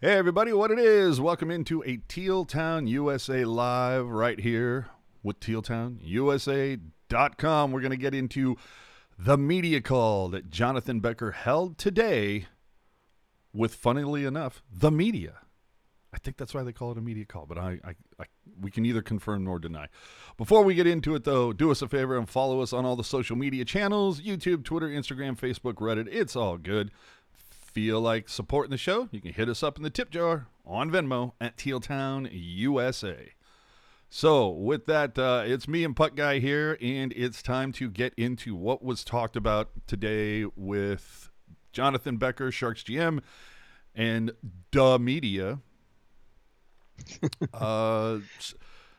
Hey, everybody, what it is. Welcome into a Teal Town USA live right here with TealTownUSA.com. We're going to get into the media call that Jonathan Becker held today with, funnily enough, the media. I think that's why they call it a media call, but I, I, I, we can neither confirm nor deny. Before we get into it, though, do us a favor and follow us on all the social media channels YouTube, Twitter, Instagram, Facebook, Reddit. It's all good feel like supporting the show, you can hit us up in the tip jar on Venmo at Tealtown USA. So, with that, uh, it's me and Putt Guy here, and it's time to get into what was talked about today with Jonathan Becker, Sharks GM, and Duh Media. uh,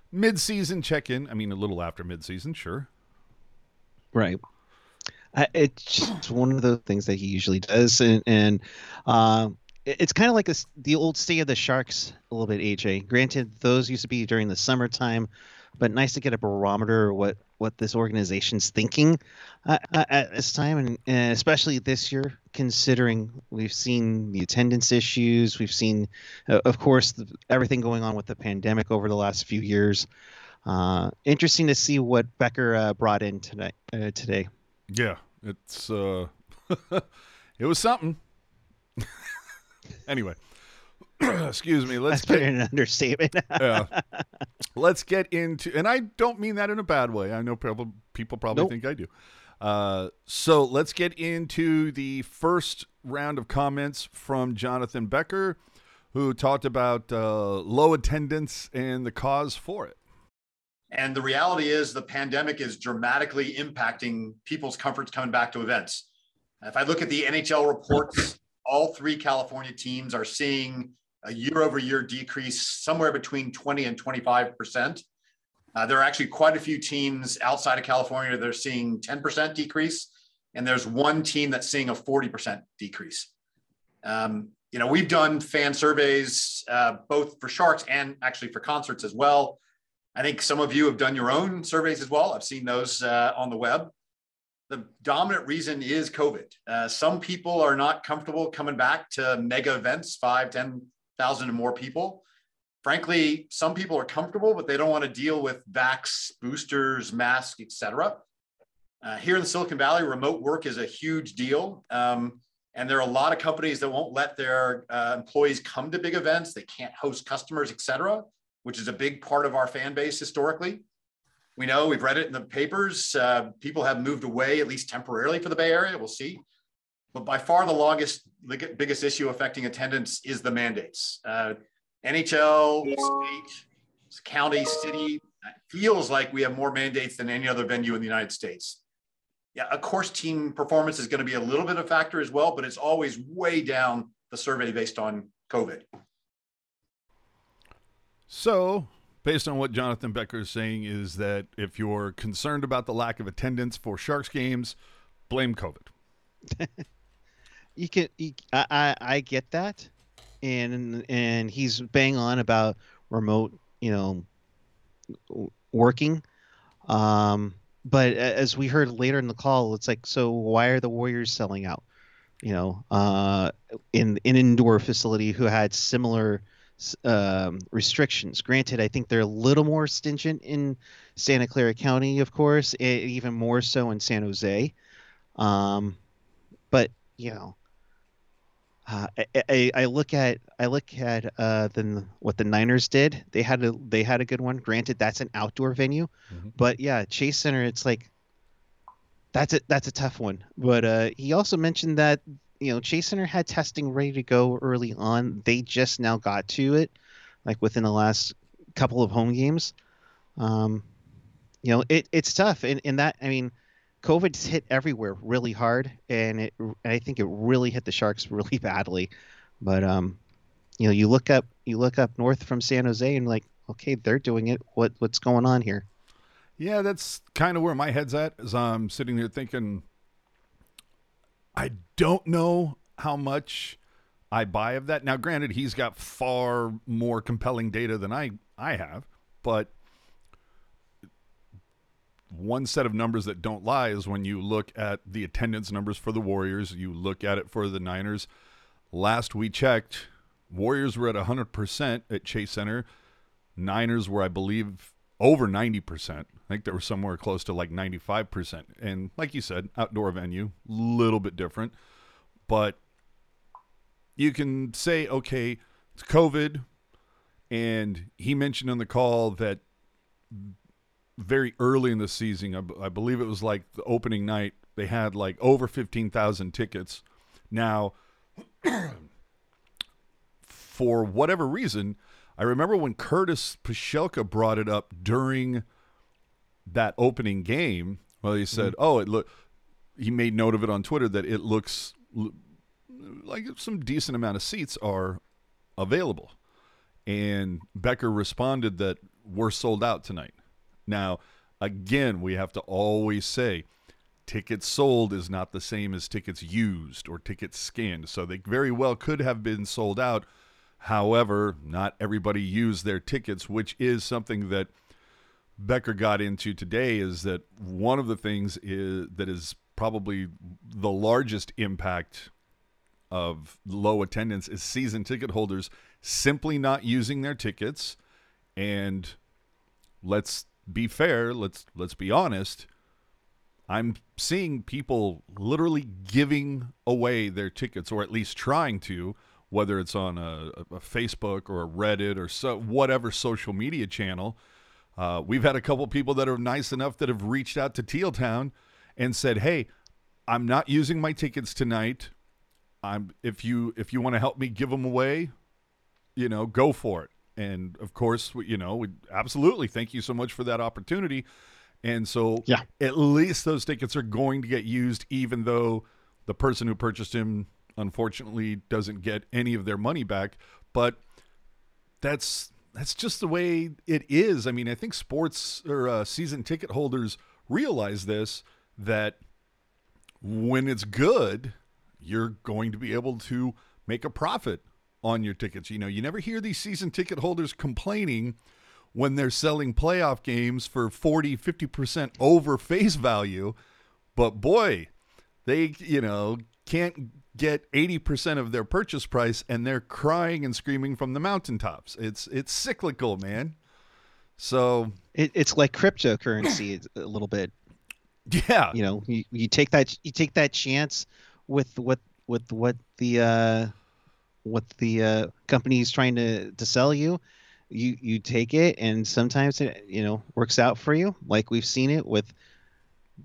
mid-season check-in. I mean, a little after mid-season, sure. Right. Uh, it's just one of those things that he usually does, and, and uh, it's kind of like a, the old state of the Sharks a little bit. AJ, granted, those used to be during the summertime, but nice to get a barometer of what what this organization's thinking uh, uh at this time, and, and, especially this year, considering we've seen the attendance issues, we've seen, uh, of course, the, everything going on with the pandemic over the last few years. Uh, interesting to see what Becker brought in tonight today. Yeah, it's uh, it was something. anyway, excuse me. Let's That's get an understatement. yeah, let's get into, and I don't mean that in a bad way. I know people people probably nope. think I do. Uh, so let's get into the first round of comments from Jonathan Becker, who talked about uh, low attendance and the cause for it. And the reality is the pandemic is dramatically impacting people's comforts coming back to events. If I look at the NHL reports, all three California teams are seeing a year over year decrease somewhere between 20 and 25%. Uh, there are actually quite a few teams outside of California that are seeing 10% decrease, and there's one team that's seeing a 40% decrease. Um, you know, we've done fan surveys uh, both for Sharks and actually for concerts as well. I think some of you have done your own surveys as well. I've seen those uh, on the web. The dominant reason is COVID. Uh, some people are not comfortable coming back to mega events, five, 10,000 and more people. Frankly, some people are comfortable, but they don't want to deal with vax, boosters, masks, etc. Uh, here in Silicon Valley, remote work is a huge deal. Um, and there are a lot of companies that won't let their uh, employees come to big events. They can't host customers, etc which is a big part of our fan base historically. We know we've read it in the papers. Uh, people have moved away, at least temporarily, for the Bay Area. We'll see. But by far the longest, the biggest issue affecting attendance is the mandates. Uh, NHL, state, county, city feels like we have more mandates than any other venue in the United States. Yeah, of course, team performance is going to be a little bit of a factor as well, but it's always way down the survey based on COVID. So, based on what Jonathan Becker is saying, is that if you're concerned about the lack of attendance for Sharks games, blame COVID. you can, you, I, I, I get that, and and he's bang on about remote, you know, working. Um, but as we heard later in the call, it's like, so why are the Warriors selling out? You know, uh, in an indoor facility who had similar um, restrictions. Granted, I think they're a little more stringent in Santa Clara County, of course, even more so in San Jose. Um, but you know, uh, I, I, I, look at I look at uh, the what the Niners did. They had a they had a good one. Granted, that's an outdoor venue, mm-hmm. but yeah, Chase Center. It's like that's a that's a tough one. But uh, he also mentioned that you know, Chase Center had testing ready to go early on. They just now got to it, like within the last couple of home games. Um, you know, it, it's tough. And, and that, I mean, COVID's hit everywhere really hard. And it, I think it really hit the Sharks really badly. But, um, you know, you look up, you look up north from San Jose and like, okay, they're doing it. What, what's going on here? Yeah, that's kind of where my head's at as I'm sitting there thinking, I don't know how much I buy of that. Now, granted, he's got far more compelling data than I, I have, but one set of numbers that don't lie is when you look at the attendance numbers for the Warriors, you look at it for the Niners. Last we checked, Warriors were at 100% at Chase Center. Niners were, I believe, over 90%. I think they were somewhere close to like 95%. And like you said, outdoor venue, little bit different. But you can say, okay, it's COVID. And he mentioned on the call that very early in the season, I, I believe it was like the opening night, they had like over 15,000 tickets. Now, for whatever reason, I remember when Curtis Pashelka brought it up during that opening game. Well, he said, mm-hmm. "Oh, it look." He made note of it on Twitter that it looks like some decent amount of seats are available, and Becker responded that we're sold out tonight. Now, again, we have to always say tickets sold is not the same as tickets used or tickets scanned. So they very well could have been sold out However, not everybody used their tickets, which is something that Becker got into today. Is that one of the things is that is probably the largest impact of low attendance is season ticket holders simply not using their tickets and let's be fair let's let's be honest i'm seeing people literally giving away their tickets or at least trying to whether it's on a, a Facebook or a Reddit or so whatever social media channel. Uh, we've had a couple people that are nice enough that have reached out to Teal Town and said, "Hey, I'm not using my tickets tonight. I'm if you if you want to help me give them away, you know, go for it." And of course, you know, we absolutely thank you so much for that opportunity. And so, yeah, at least those tickets are going to get used, even though the person who purchased them unfortunately doesn't get any of their money back. But that's that's just the way it is. I mean, I think sports or uh, season ticket holders realize this that when it's good, you're going to be able to make a profit on your tickets. You know, you never hear these season ticket holders complaining when they're selling playoff games for 40, 50% over face value. But boy, they, you know, can't get 80% of their purchase price and they're crying and screaming from the mountaintops. It's it's cyclical, man. So it, it's like cryptocurrency a little bit. Yeah. You know, you, you take that you take that chance with what with what the uh what the uh company is trying to to sell you. You you take it and sometimes it you know works out for you like we've seen it with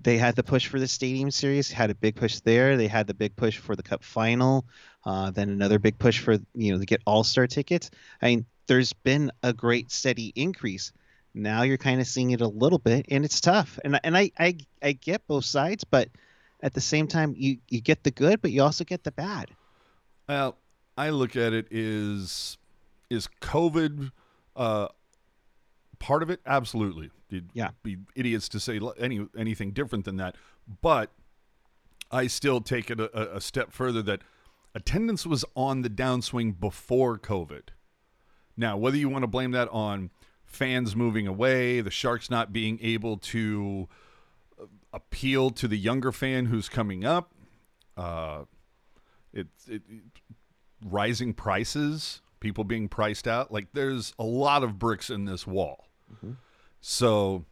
they had the push for the Stadium Series, had a big push there. They had the big push for the Cup Final, uh, then another big push for you know to get All Star tickets. I mean, there's been a great steady increase. Now you're kind of seeing it a little bit, and it's tough. And and I I, I get both sides, but at the same time, you you get the good, but you also get the bad. Well, I look at it is is COVID uh, part of it? Absolutely. You'd yeah. be idiots to say any anything different than that. But I still take it a, a step further that attendance was on the downswing before COVID. Now, whether you want to blame that on fans moving away, the Sharks not being able to uh, appeal to the younger fan who's coming up, uh, it, it, rising prices, people being priced out. Like there's a lot of bricks in this wall. Mm-hmm. So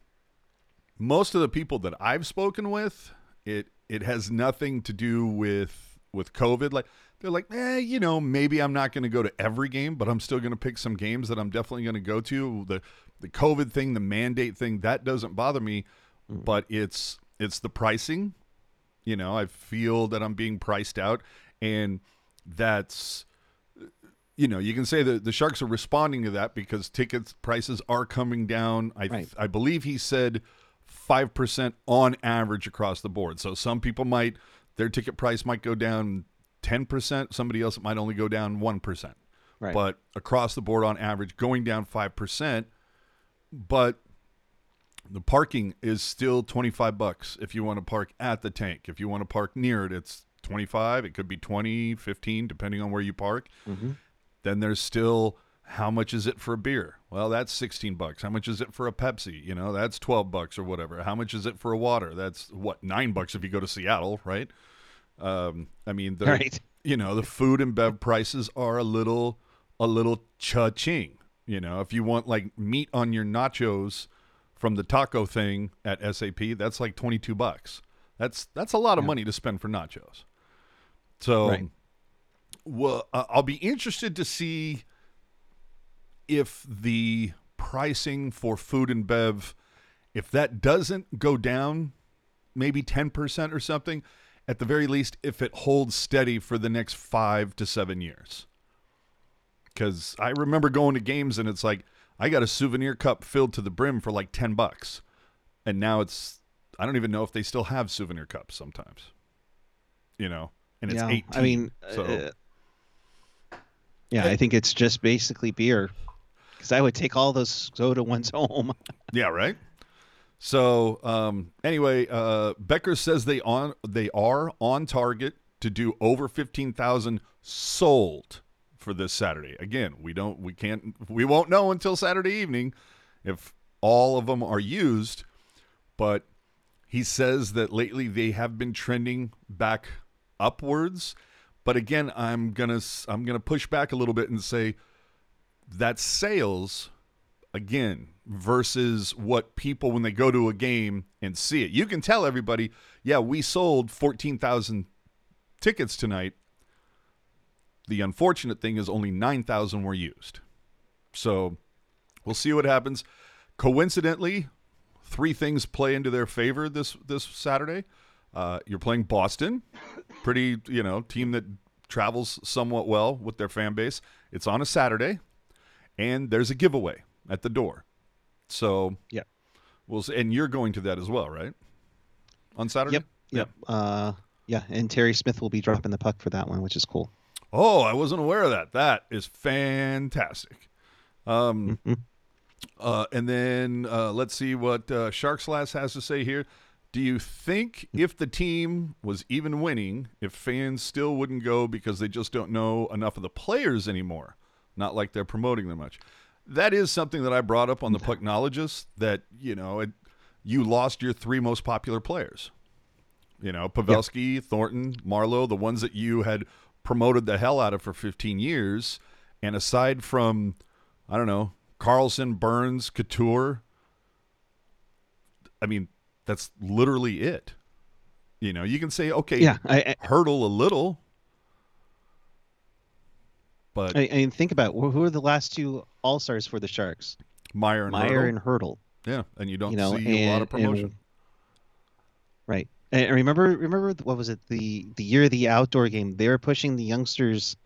most of the people that I've spoken with, it it has nothing to do with with COVID. Like they're like, eh, you know, maybe I'm not going to go to every game, but I'm still going to pick some games that I'm definitely going to go to. The the COVID thing, the mandate thing, that doesn't bother me, mm-hmm. but it's it's the pricing. You know, I feel that I'm being priced out, and that's you know, you can say that the Sharks are responding to that because ticket prices are coming down. I right. I believe he said five percent on average across the board. So some people might their ticket price might go down ten percent. Somebody else might only go down one percent. Right. But across the board on average, going down five percent. But the parking is still 25 bucks if you want to park at the tank. If you want to park near it, it's 25. It could be 20, 15, depending on where you park. Mm-hmm. Then there's still how much is it for a beer? Well, that's 16 bucks. How much is it for a Pepsi? You know, that's 12 bucks or whatever. How much is it for a water? That's what, 9 bucks if you go to Seattle, right? Um, I mean, the, right. you know, the food and bev prices are a little a little cha-ching. You know, if you want like meat on your nachos from the taco thing at SAP, that's like 22 bucks. That's that's a lot of Yeah. money to spend for nachos. So Right. Well, uh, I'll be interested to see if the pricing for food and bev if that doesn't go down maybe 10% or something at the very least if it holds steady for the next 5 to 7 years. Cuz I remember going to games and it's like I got a souvenir cup filled to the brim for like 10 bucks. And now it's I don't even know if they still have souvenir cups sometimes. You know? And it's yeah, 18 I mean, so uh, yeah, I think it's just basically beer. Because I would take all those soda ones home. Yeah, right. So um, anyway, uh, Becker says they on they are on target to do over fifteen thousand sold for this Saturday. Again, we don't we can't we won't know until Saturday evening if all of them are used, but he says that lately they have been trending back upwards. But again, I'm gonna I'm gonna push back a little bit and say that sales again versus what people when they go to a game and see it. You can tell everybody, yeah, we sold 14,000 tickets tonight. The unfortunate thing is only 9,000 were used. So we'll see what happens. Coincidentally, three things play into their favor this this Saturday. Uh, you're playing Boston, pretty you know team that travels somewhat well with their fan base. It's on a Saturday, and there's a giveaway at the door. So Yeah. we'll. And you're going to that as well, right? On Saturday. Yep. Yep. Uh, yeah, and Terry Smith will be dropping the puck for that one, which is cool. Oh, I wasn't aware of that. That is fantastic. Um, Mhm. uh, and then uh, let's see what uh, Sharks Last has to say here. Do you think if the team was even winning, if fans still wouldn't go because they just don't know enough of the players anymore? Not like they're promoting them much. That is something that I brought up on the Pucknologist that, you know, it, you lost your three most popular players. You know, Pavelski, Thornton, Marleau, the ones that you had promoted the hell out of for 15 years. And aside from, I don't know, Karlsson, Burns, Couture, I mean, that's literally it. You know, you can say, okay, Yeah, I, I, Hertl a little, but I, I mean, think about who who are the last two All Stars for the Sharks? Meier and Meier Hertl, and Hertl. yeah, and you don't you know, see a lot of and- and- promotion. Right. And remember, remember what was it? The the year of the outdoor game. They were pushing the youngsters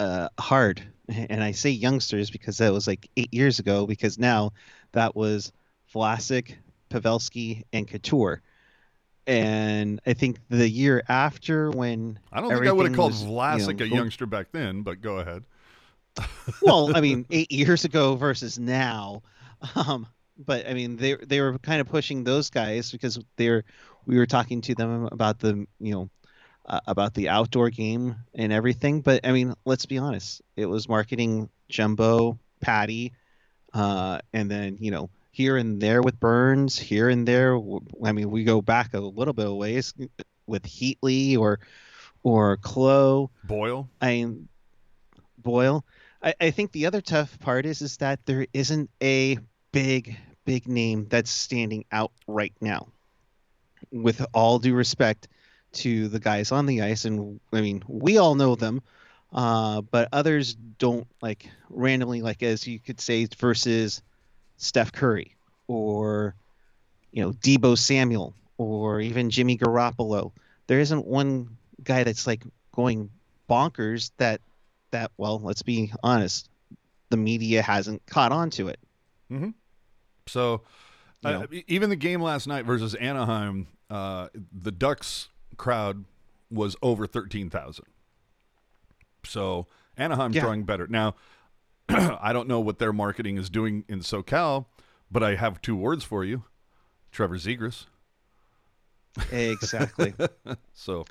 uh, hard, and I say youngsters because that was like eight years ago. Because now that was Vlasic, Pavelski, and Couture. And I think the year after, when I don't think I would have called was, you Vlasic know, a youngster back then, but go ahead. well, I mean, eight years ago versus now. Um, but I mean, they they were kind of pushing those guys because they're we were talking to them about the you know uh, about the outdoor game and everything. But I mean, let's be honest, it was marketing Jumbo, Patty, uh, and then you know here and there with Burns, here and there. I mean, we go back a little bit of ways with Heatley or or Clowe. Boyle, I Boyle. I, I think the other tough part is is that there isn't a big big name that's standing out right now. With all due respect to the guys on the ice, and I mean we all know them, uh, but others don't like randomly like as you could say versus Steph Curry or you know Deebo Samuel or even Jimmy Garoppolo. There isn't one guy that's like going bonkers that that well let's be honest the media hasn't caught on to it So, You uh, know. even the game last night versus Anaheim, uh, the Ducks crowd was over thirteen thousand. So Anaheim's Yeah. drawing better now. I don't know what their marketing is doing in SoCal, but I have two words for you: Trevor Zegras. exactly So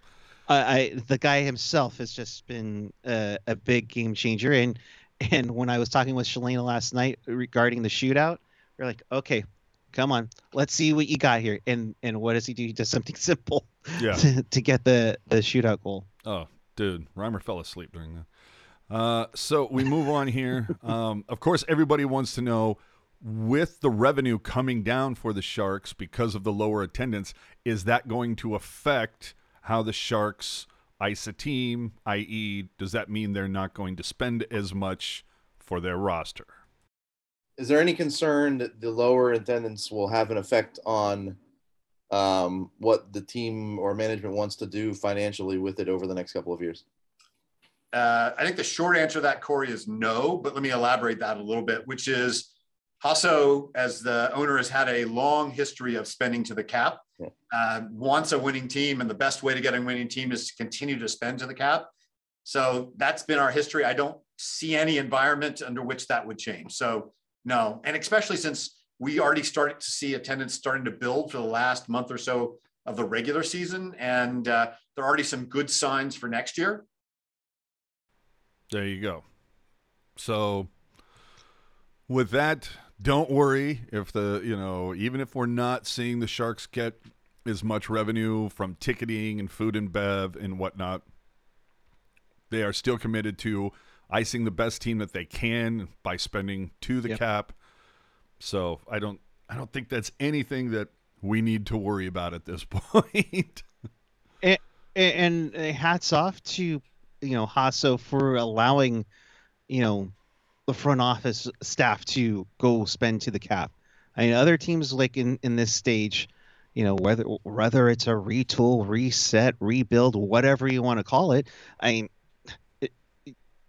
I, I the guy himself has just been a, a big game changer and and when I was talking with Shalana last night regarding the shootout we're like okay come on let's see what you got here and and what does he do he does something simple yeah. to, to get the the shootout goal Oh, dude, Reimer fell asleep during that. Uh, so we move on here. Um, of course, everybody wants to know with the revenue coming down for the Sharks because of the lower attendance, is that going to affect how the Sharks ice a team? I.e., does that mean they're not going to spend as much for their roster? Is there any concern that the lower attendance will have an effect on um, what the team or management wants to do financially with it over the next couple of years? Uh, I think the short answer to that, Corey, is no. But let me elaborate that a little bit, which is Hasso, as the owner, has had a long history of spending to the cap. Uh, wants a winning team, and the best way to get a winning team is to continue to spend to the cap. So that's been our history. I don't see any environment under which that would change. So no, and especially since we already started to see attendance starting to build for the last month or so of the regular season, and uh, there are already some good signs for next year. There you go. So with that, don't worry if the, you know, even if we're not seeing the Sharks get as much revenue from ticketing and food and bev and whatnot, they are still committed to icing the best team that they can by spending to the Yep. cap. So I don't I don't think that's anything that we need to worry about at this point. and, and uh, hats off to you know Hasso for allowing you know the front office staff to go spend to the cap. I mean, other teams like in in this stage, you know whether whether it's a retool, reset, rebuild, whatever you want to call it. I mean, it,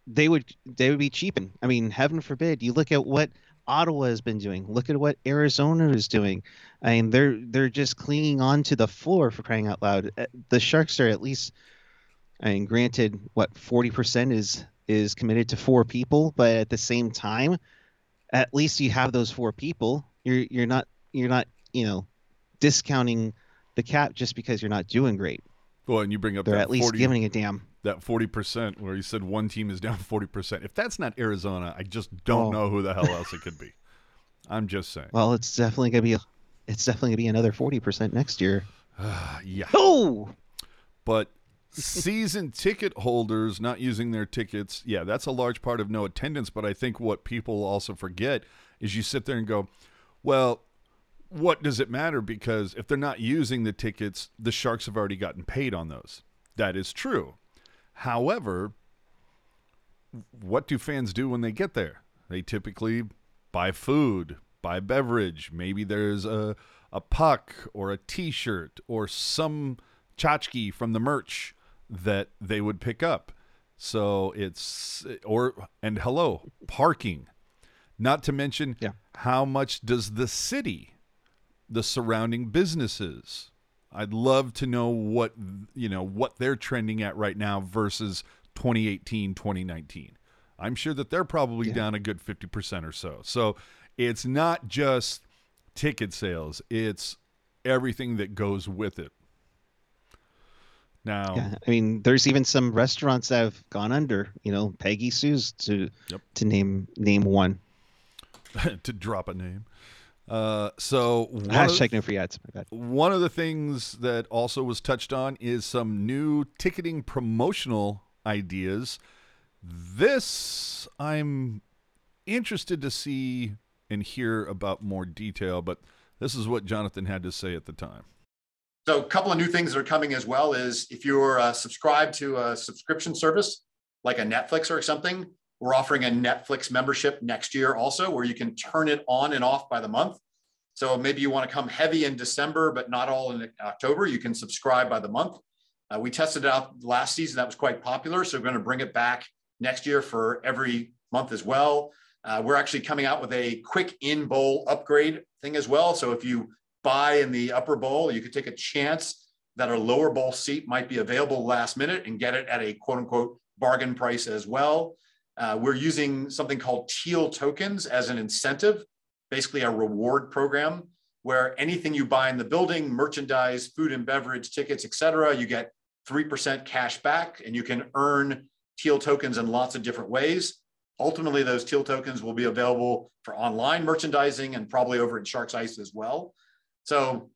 they would they would be cheaping. I mean, heaven forbid. You look at what Ottawa has been doing. Look at what Arizona is doing. I mean, they're they're just clinging on to the floor for crying out loud. Uh, The Sharks are at least, Mean, granted, what forty percent is is committed to four people, but at the same time, at least you have those four people. You're you're not you're not you know discounting the cap just because you're not doing great. well, and you bring up They're that at least giving a damn. that 40% where you said one team is down 40%. If that's not Arizona, I just don't Oh. know who the hell else it could be. I'm just saying. Well, it's definitely gonna be. It's definitely gonna be another forty percent next year. yeah. Oh, But season ticket holders not using their tickets, yeah, that's a large part of no attendance. But I think what people also forget is you sit there and go, well, what does it matter? Because if they're not using the tickets, the Sharks have already gotten paid on those. That is true. However, what do fans do when they get there? They typically buy food, buy beverage. Maybe there's a, a puck or a t shirt or some tchotchke from the merch that they would pick up. So it's, or, and hello, parking. Not to mention, Yeah. how much does the city, the surrounding businesses, I'd love to know what you know what they're trending at right now versus 2018, 2019. I'm sure that they're probably Yeah. down a good 50% or so. So it's not just ticket sales, it's everything that goes with it. Now, Yeah, I mean, there's even some restaurants that have gone under. You know, Peggy Sue's to Yep. to name name one. to drop a name. Uh, so one Hashtag no free ads. One of the things that also was touched on is some new ticketing promotional ideas. This I'm interested to see and hear about more detail, but this is what Jonathan had to say at the time. So a couple of new things that are coming as well is if you're uh, subscribed to a subscription service like a Netflix or something, we're offering a Netflix membership next year also where you can turn it on and off by the month. So maybe you want to come heavy in December, but not all in October. You can subscribe by the month. Uh, we tested it out last season. That was quite popular. So we're going to bring it back next year for every month as well. Uh, we're actually coming out with a quick in bowl upgrade thing as well. So if you buy in the upper bowl, you could take a chance that a lower bowl seat might be available last minute and get it at a quote unquote bargain price as well. Uh, we're using something called teal tokens as an incentive, basically a reward program where anything you buy in the building, merchandise, food and beverage, tickets, et cetera, you get 3% cash back and you can earn teal tokens in lots of different ways. Ultimately, those teal tokens will be available for online merchandising and probably over at Sharks Ice as well. So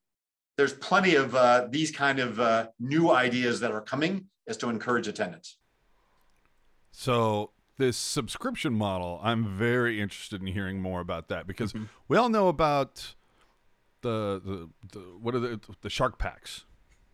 there's plenty of uh, these kind of uh, new ideas that are coming as to encourage attendance. So this subscription model, I'm very interested in hearing more about that because Mm-hmm. we all know about the, the the what are the the shark packs,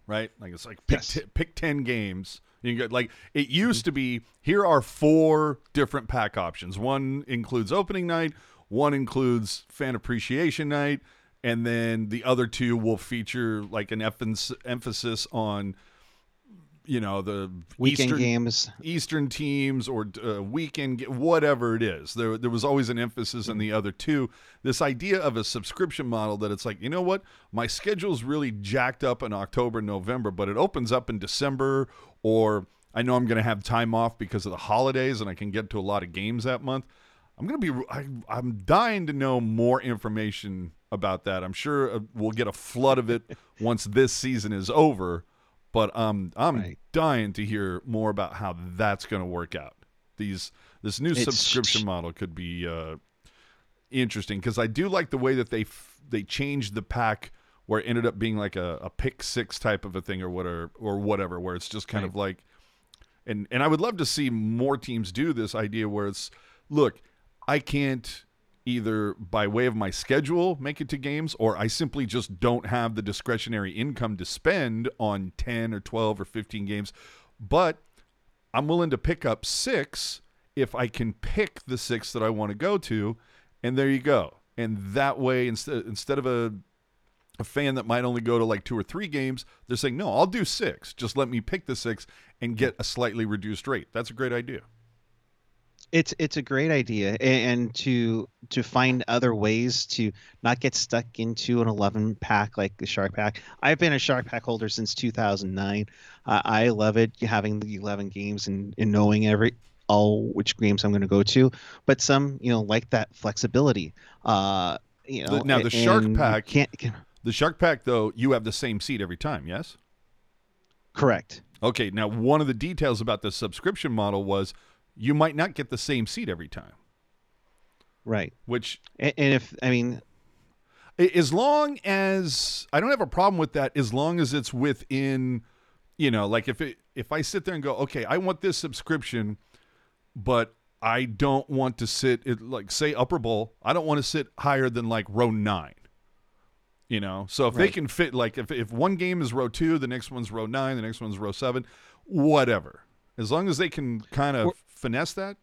right? Like it's like pick Yes. t- pick ten games. You can get like it Mm-hmm. used to be. Here are four different pack options. One includes opening night. One includes fan appreciation night, and then the other two will feature like an emphasis emphasis on, you know, the Weekend Eastern, games. Eastern teams or uh, weekend, whatever it is. There, there was always an emphasis on the other two. This idea of a subscription model that it's like, you know what, my schedule's really jacked up in October, November, but it opens up in December, or I know I'm going to have time off because of the holidays, and I can get to a lot of games that month. I'm going to be, I, I'm dying to know more information about that. I'm sure uh, we'll get a flood of it once this season is over. But um, I'm Right. dying to hear more about how that's going to work out. These this new It's- subscription model could be uh, interesting because I do like the way that they f- they changed the pack where it ended up being like a, a pick six type of a thing or whatever or whatever where it's just kind of like and and I would love to see more teams do this idea where it's look I can't either by way of my schedule make it to games or I simply just don't have the discretionary income to spend on 10 or 12 or 15 games but I'm willing to pick up 6 if I can pick the 6 that I want to go to and there you go and that way instead instead of a a fan that might only go to like two or three games, they're saying, no, I'll do six. Just let me pick the six and get a slightly reduced rate. That's a great idea. It's it's a great idea, and to to find other ways to not get stuck into an 11 pack like the Shark Pack. I've been a Shark Pack holder since 2009. Uh, I love it having the 11 games and, and knowing every all which games I'm going to go to. But some you know like that flexibility. Uh, you know now, the Shark Pack- can't, can- The Shark Pack, though, you have the same seat every time, yes? correct. Okay, now one of the details about the subscription model was you might not get the same seat every time, Right. which And, and if I mean as long as I don't have a problem with that as long as it's within you know like if it if I sit there and go okay I want this subscription but I don't want to sit it like say upper bowl I don't want to sit higher than like row 9 you know? So if they can fit like if if one game is row 2 the next one's row 9 the next one's row 7 whatever. As long as they can kind of finesse that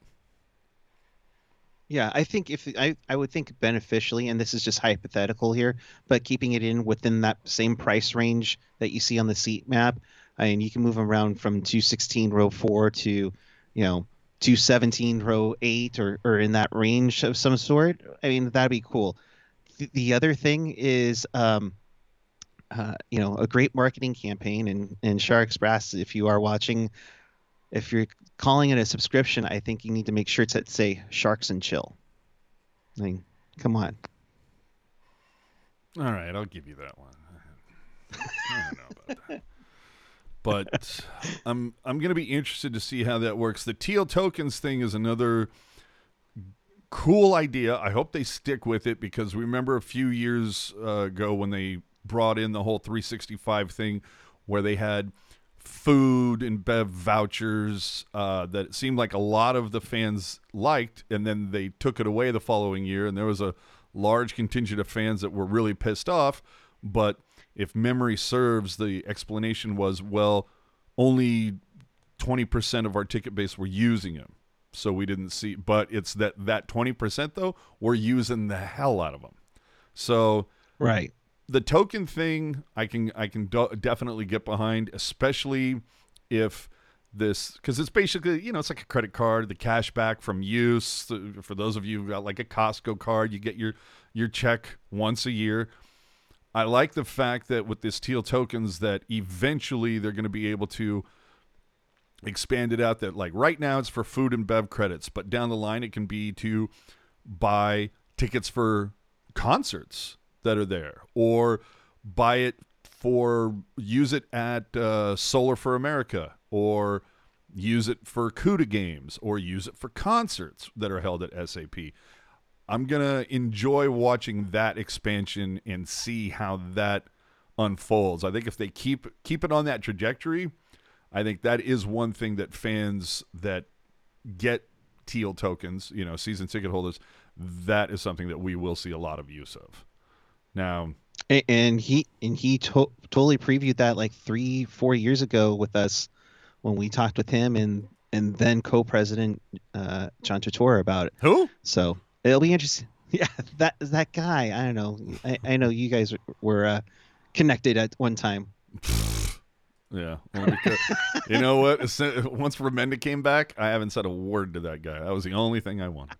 Yeah, I think if I, I would think beneficially, and this is just hypothetical here, but keeping it in within that same price range that you see on the seat map, I mean, you can move around from 216 row four to, you know, 217 row eight or, or in that range of some sort. I mean, that'd be cool. The, the other thing is, um, uh, you know, a great marketing campaign and, and Shark Express, if you are watching, if you're calling it a subscription, I think you need to make sure to say Sharks and Chill. I mean, come on. All right, I'll give you that one. I don't know about that. But I'm I'm to be interested to see how that works. The teal tokens thing is another cool idea. I hope they stick with it because we remember a few years uh, ago when they brought in the whole 365 thing where they had food and bev vouchers uh, that it seemed like a lot of the fans liked, and then they took it away the following year, and there was a large contingent of fans that were really pissed off. But if memory serves, the explanation was, well, only 20% of our ticket base were using them. So we didn't see, but it's that that 20% though, we're using the hell out of them. So Right. The token thing I can I can do- definitely get behind, especially if this because it's basically you know it's like a credit card, the cash back from use. For those of you who got like a Costco card, you get your your check once a year. I like the fact that with this teal tokens that eventually they're going to be able to expand it out that like right now it's for food and bev credits but down the line it can be to buy tickets for concerts that are there or buy it for use it at uh, solar for america or use it for Cuda games or use it for concerts that are held at sap i'm going to enjoy watching that expansion and see how that unfolds i think if they keep keep it on that trajectory I think that is one thing that fans that get teal tokens, you know, season ticket holders, that is something that we will see a lot of use of. Now, A- and he and he to- totally previewed that like three four years ago with us when we talked with him and and then co-president uh, John Tortora about it. who? So it'll be interesting. Yeah, that that guy. I don't know. I, I know you guys were uh, connected at one time. Yeah. you know what? Once Remenda came back, I haven't said a word to that guy. That was the only thing I wanted.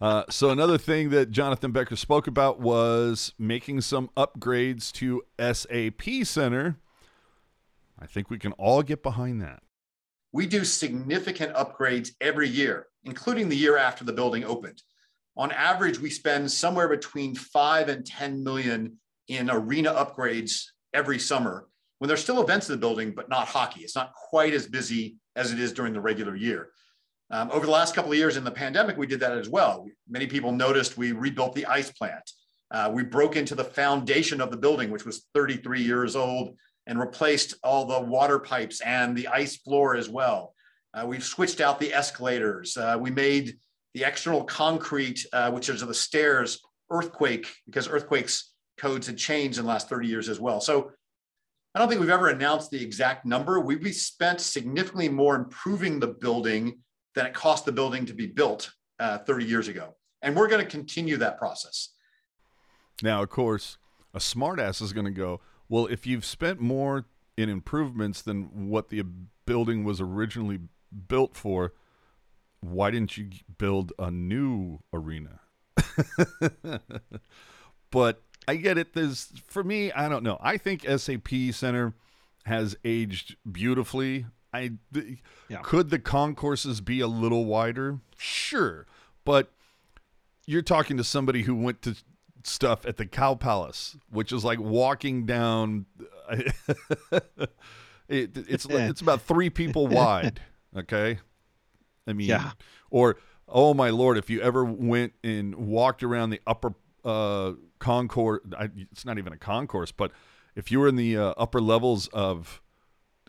Uh, so another thing that Jonathan Becker spoke about was making some upgrades to SAP Center. I think we can all get behind that. We do significant upgrades every year, including the year after the building opened. On average, we spend somewhere between five and 10 million in arena upgrades every summer when there's still events in the building, but not hockey. It's not quite as busy as it is during the regular year. Um, over the last couple of years in the pandemic, we did that as well. Many people noticed we rebuilt the ice plant. Uh, we broke into the foundation of the building, which was 33 years old, and replaced all the water pipes and the ice floor as well. Uh, we've switched out the escalators. Uh, we made the external concrete, uh, which is the stairs, earthquake, because earthquakes codes had changed in the last 30 years as well. So I don't think we've ever announced the exact number. We've spent significantly more improving the building than it cost the building to be built uh, 30 years ago. And we're going to continue that process. Now, of course, a smartass is going to go, well, if you've spent more in improvements than what the building was originally built for, why didn't you build a new arena? but I get it. There's for me, I don't know. I think SAP Center has aged beautifully. I Yeah. could the concourses be a little wider? Sure, but you're talking to somebody who went to stuff at the Cow Palace, which is like walking down. it, it's it's about three people wide. Okay, I mean, Yeah. Or oh my lord, if you ever went and walked around the upper uh, concourse, I, it's not even a concourse, but if you were in the uh, upper levels of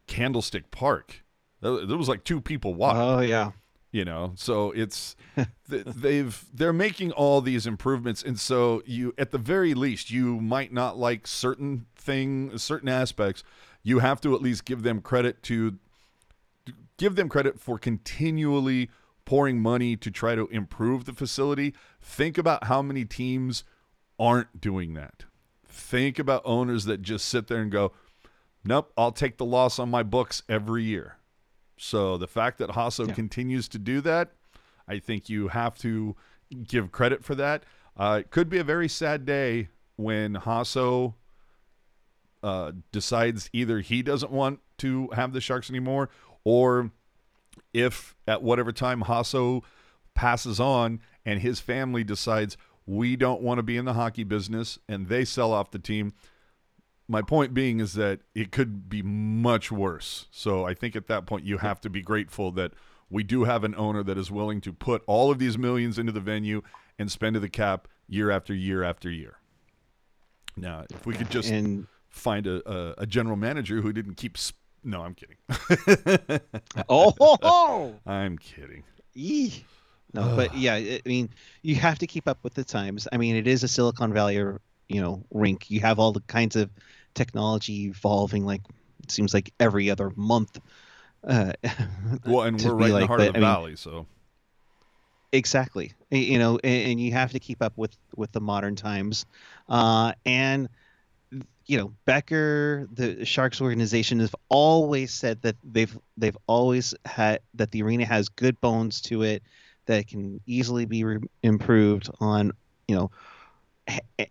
Candlestick Park, there was like two people wide Oh yeah. you know so it's they've they're making all these improvements and so you at the very least you might not like certain thing certain aspects. You have to at least give them credit to give them credit for continually pouring money to try to improve the facility. Think about how many teams aren't doing that. Think about owners that just sit there and go nope i'll take the loss on my books every year so the fact that Hasso Yeah. continues to do that, I think you have to give credit for that. Uh, it could be a very sad day when Hasso uh, decides either he doesn't want to have the Sharks anymore, or if at whatever time Hasso passes on and his family decides we don't want to be in the hockey business and they sell off the team, my point being is that it could be much worse. So I think at that point you have to be grateful that we do have an owner that is willing to put all of these millions into the venue and spend to the cap year after year after year. Now, if we could just and find a, a, a general manager who didn't keep. Sp- no, I'm kidding. oh, ho, ho! I'm kidding. Eee. No, but yeah, I I mean, you have to keep up with the times. I mean, it is a Silicon Valley, you know, rink. You have all the kinds of technology evolving. Like it seems like every other month. Uh, Well, and we're right in the heart that. of the I mean, valley, so exactly. You know, and, and you have to keep up with with the modern times. Uh, and you know, Becker, the Sharks organization, have always said that they've they've always had that the arena has good bones to it that can easily be re- improved on. You know,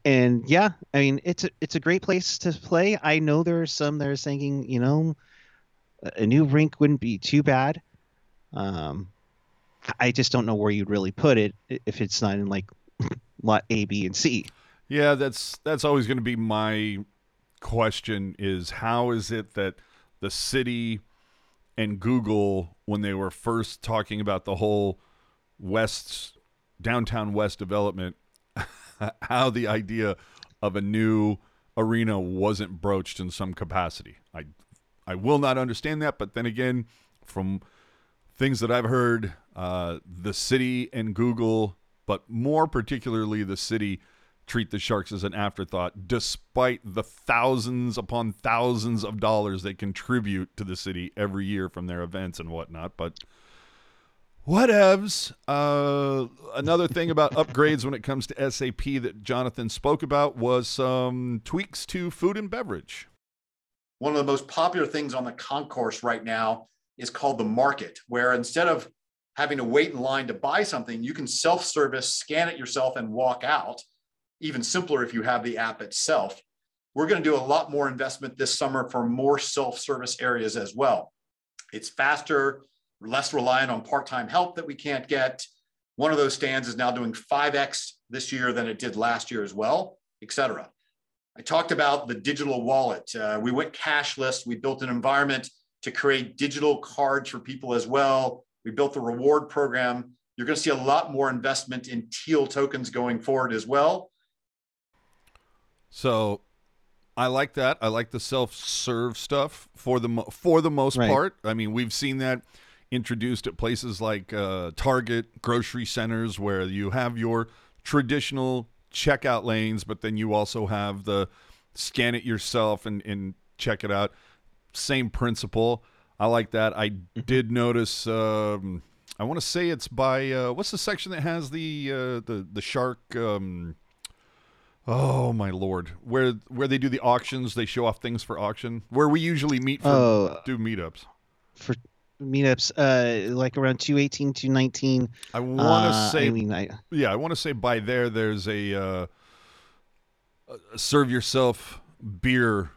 and yeah, I mean, it's a it's a great place to play. I know there are some that are thinking, you know, a a new rink wouldn't be too bad. Um, I just don't know where you'd really put it if it's not in like lot A, B, and C. Yeah, that's that's always going to be my question is how is it that the city and Google when they were first talking about the whole west downtown west development how the idea of a new arena wasn't broached in some capacity. I I will not understand that, but then again from things that I've heard, uh, the city and Google, but more particularly the city, treat the Sharks as an afterthought, despite the thousands upon thousands of dollars they contribute to the city every year from their events and whatnot. But whatevs. Uh, another thing about upgrades when it comes to SAP that Jonathan spoke about was some tweaks to food and beverage. One of the most popular things on the concourse right now is called the market, where instead of having to wait in line to buy something, you can self service, scan it yourself, and walk out. Even simpler if you have the app itself. We're going to do a lot more investment this summer for more self service areas as well. It's faster, less reliant on part time help that we can't get. One of those stands is now doing 5x this year than it did last year as well, et cetera. I talked about the digital wallet. Uh, we went cashless. We built an environment to create digital cards for people as well. We built the reward program. You're going to see a lot more investment in teal tokens going forward as well. So I like that. I like the self-serve stuff for the for the most Right. part. I mean, we've seen that introduced at places like uh, Target, grocery centers, where you have your traditional checkout lanes, but then you also have the scan it yourself and, and check it out. Same principle. I like that. I did notice. Um, I want to say it's by uh, what's the section that has the uh, the the shark. Um, Oh my lord! Where where they do the auctions, they show off things for auction. Where we usually meet for Oh, do meetups. for meetups, uh, like around 218, 219. I want to uh, say, I mean, I, yeah, I want to say by there. There's a uh, uh, serve yourself beer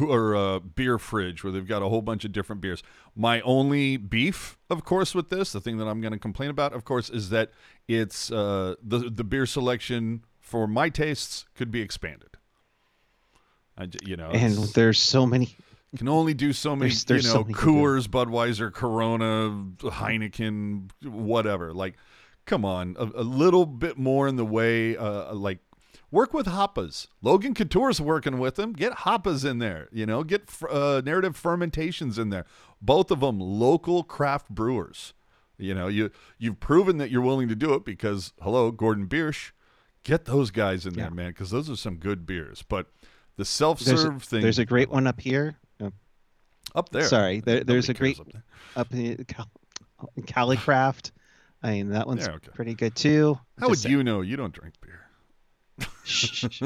or uh, beer fridge where they've got a whole bunch of different beers. My only beef, of course, with this, the thing that I'm going to complain about, of course, is that it's uh, the the beer selection for my tastes could be expanded. I, you know, and there's so many. Can only do so many, There's- there's you know, many to do. Coors, Budweiser, Corona, Heineken, whatever. Like, come on, a, a little bit more in the way, uh, like, work with Hapa's. Logan Couture's working with them. Get Hapa's in there, you know, get uh, narrative fermentations in there. Both of them local craft brewers. You know, you you've proven that you're willing to do it because hello, Gordon Biersch, get those guys in there, man, because those are some good beers. But the self-serve thing, there's a great one up here. Up there. Sorry, there, there's a great up there. up in Cal- in Calicraft. I mean, that one's Yeah, okay. pretty good too. How would Just you know? You don't drink beer. saying. Shh, shh, shh.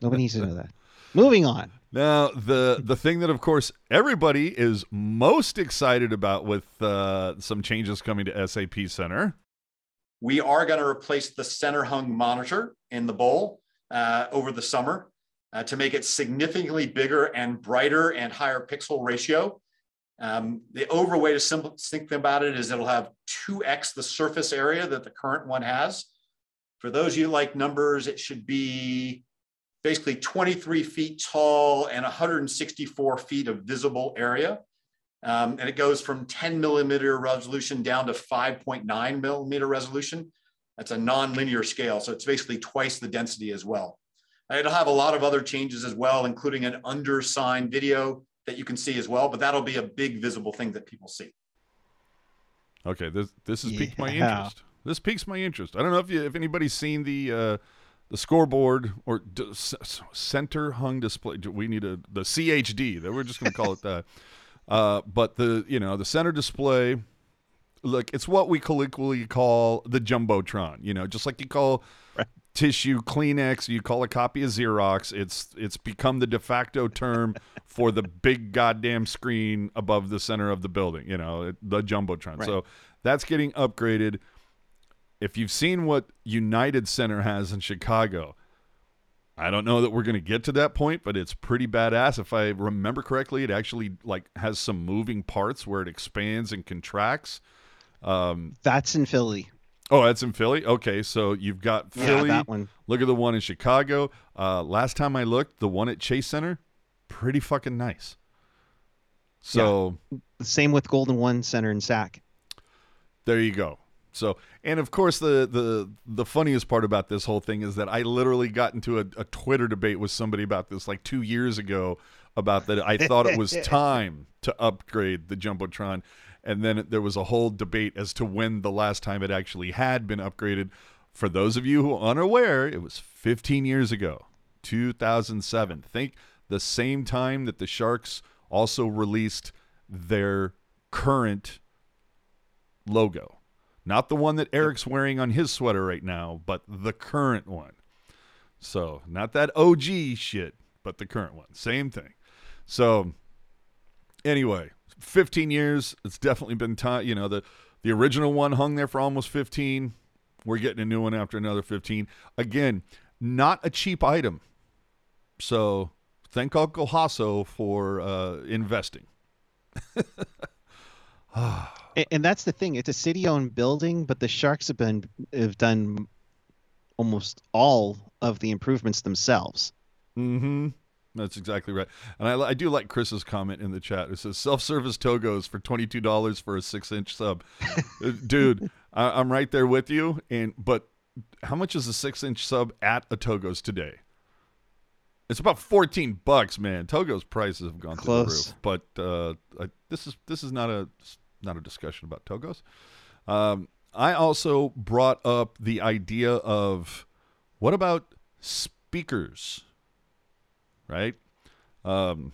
Nobody needs to know that. Moving on. Now, the the thing that, of course, everybody is most excited about with uh, some changes coming to SAP Center. We are going to replace the center hung monitor in the bowl uh, over the summer uh, to make it significantly bigger and brighter and higher pixel ratio. Um, the overall way to simple, think about it is it'll have 2x the surface area that the current one has. For those you like numbers, it should be basically 23 feet tall and 164 feet of visible area. Um, and it goes from 10 millimeter resolution down to 5.9 millimeter resolution. That's a non-linear scale, so it's basically twice the density as well. And It'll have a lot of other changes as well, including an undersigned video that you can see as well, but that'll be a big visible thing that people see. Okay, this this has piqued my interest. This piques my interest. I don't know if you, if anybody's seen the uh, the scoreboard or d- s- s- center hung display. We need a the CHD. That we're just going to call it that. Uh, but the you know the center display. Look, it's what we colloquially call the jumbotron. You know, just like you call tissue Kleenex, you call a copy of Xerox. It's it's become the de facto term for the big goddamn screen above the center of the building. You know, the jumbotron. Right. So that's getting upgraded. If you've seen what United Center has in Chicago, I don't know that we're going to get to that point, but it's pretty badass. If I remember correctly, it actually like has some moving parts where it expands and contracts. Um, That's in Philly. Oh, that's in Philly. Okay, so you've got Philly. Yeah, that one. Look at the one in Chicago. Uh, last time I looked, the one at Chase Center, pretty fucking nice. So Same with Golden One Center and Sac. there you go. So and of course the the the funniest part about this whole thing is that I literally got into a, a Twitter debate with somebody about this like two years ago about that I thought it was time to upgrade the jumbotron. And then there was a whole debate as to when the last time it actually had been upgraded. For those of you who are unaware, it was 15 years ago, 2007. Think the same time that the Sharks also released their current logo. Not the one that Eric's wearing on his sweater right now, but the current one. So, not that OG shit, but the current one. Same thing. So, anyway, 15 years. It's definitely been time. You know, the, the original one hung there for almost 15. We're getting a new one after another 15. Again, not a cheap item. So, thank Uncle Hasso for uh, investing. And, and that's the thing. It's a city-owned building, but the Sharks have been have done almost all of the improvements themselves. Mm-hmm. That's exactly right. And I, I do like Chris's comment in the chat. It says self-service Togos for twenty-two dollars for a six-inch sub. Uh, Dude, I, I'm right there with you. And but how much is a six-inch sub at a Togos today? It's about fourteen bucks, man. Togo's prices have gone through the roof. But uh, I, this is this is not a not a discussion about Togos. Um, I also brought up the idea of what about speakers, right? Um,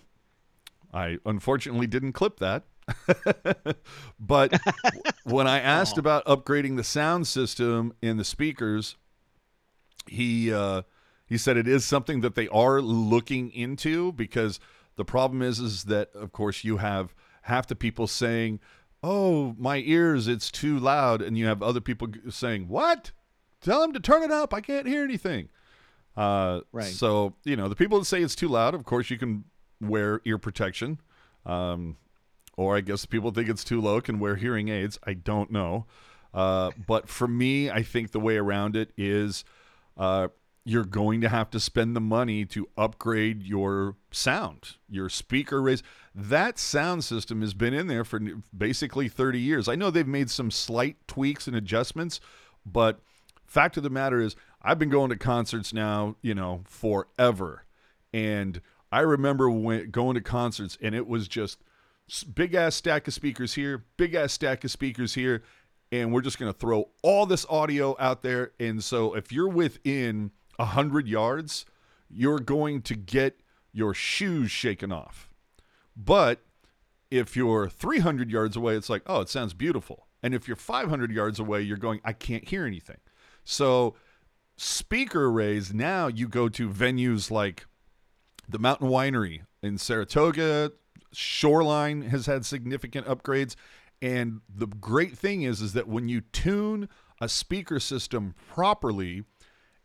I unfortunately didn't clip that. but when I asked Aw. about upgrading the sound system in the speakers, he uh, he said it is something that they are looking into because the problem is is that of course you have half the people saying, "Oh, my ears, it's too loud," and you have other people saying, "What? Tell them to turn it up. I can't hear anything." Uh, Right. So you know the people that say it's too loud, of course you can wear ear protection, um, or I guess the people think it's too low can wear hearing aids. I don't know, uh, but for me, I think the way around it is uh, you're going to have to spend the money to upgrade your sound, your speaker raise. That sound system has been in there for basically 30 years. I know they've made some slight tweaks and adjustments, but fact of the matter is, I've been going to concerts now, you know, forever. And I remember when going to concerts and it was just big ass stack of speakers here, big ass stack of speakers here, and we're just going to throw all this audio out there. And so if you're within a hundred yards, you're going to get your shoes shaken off. But if you're 300 yards away, it's like, oh, it sounds beautiful. And if you're 500 yards away, you're going, I can't hear anything. So speaker arrays, now you go to venues like the Mountain Winery in Saratoga, Shoreline has had significant upgrades. And the great thing is, is that when you tune a speaker system properly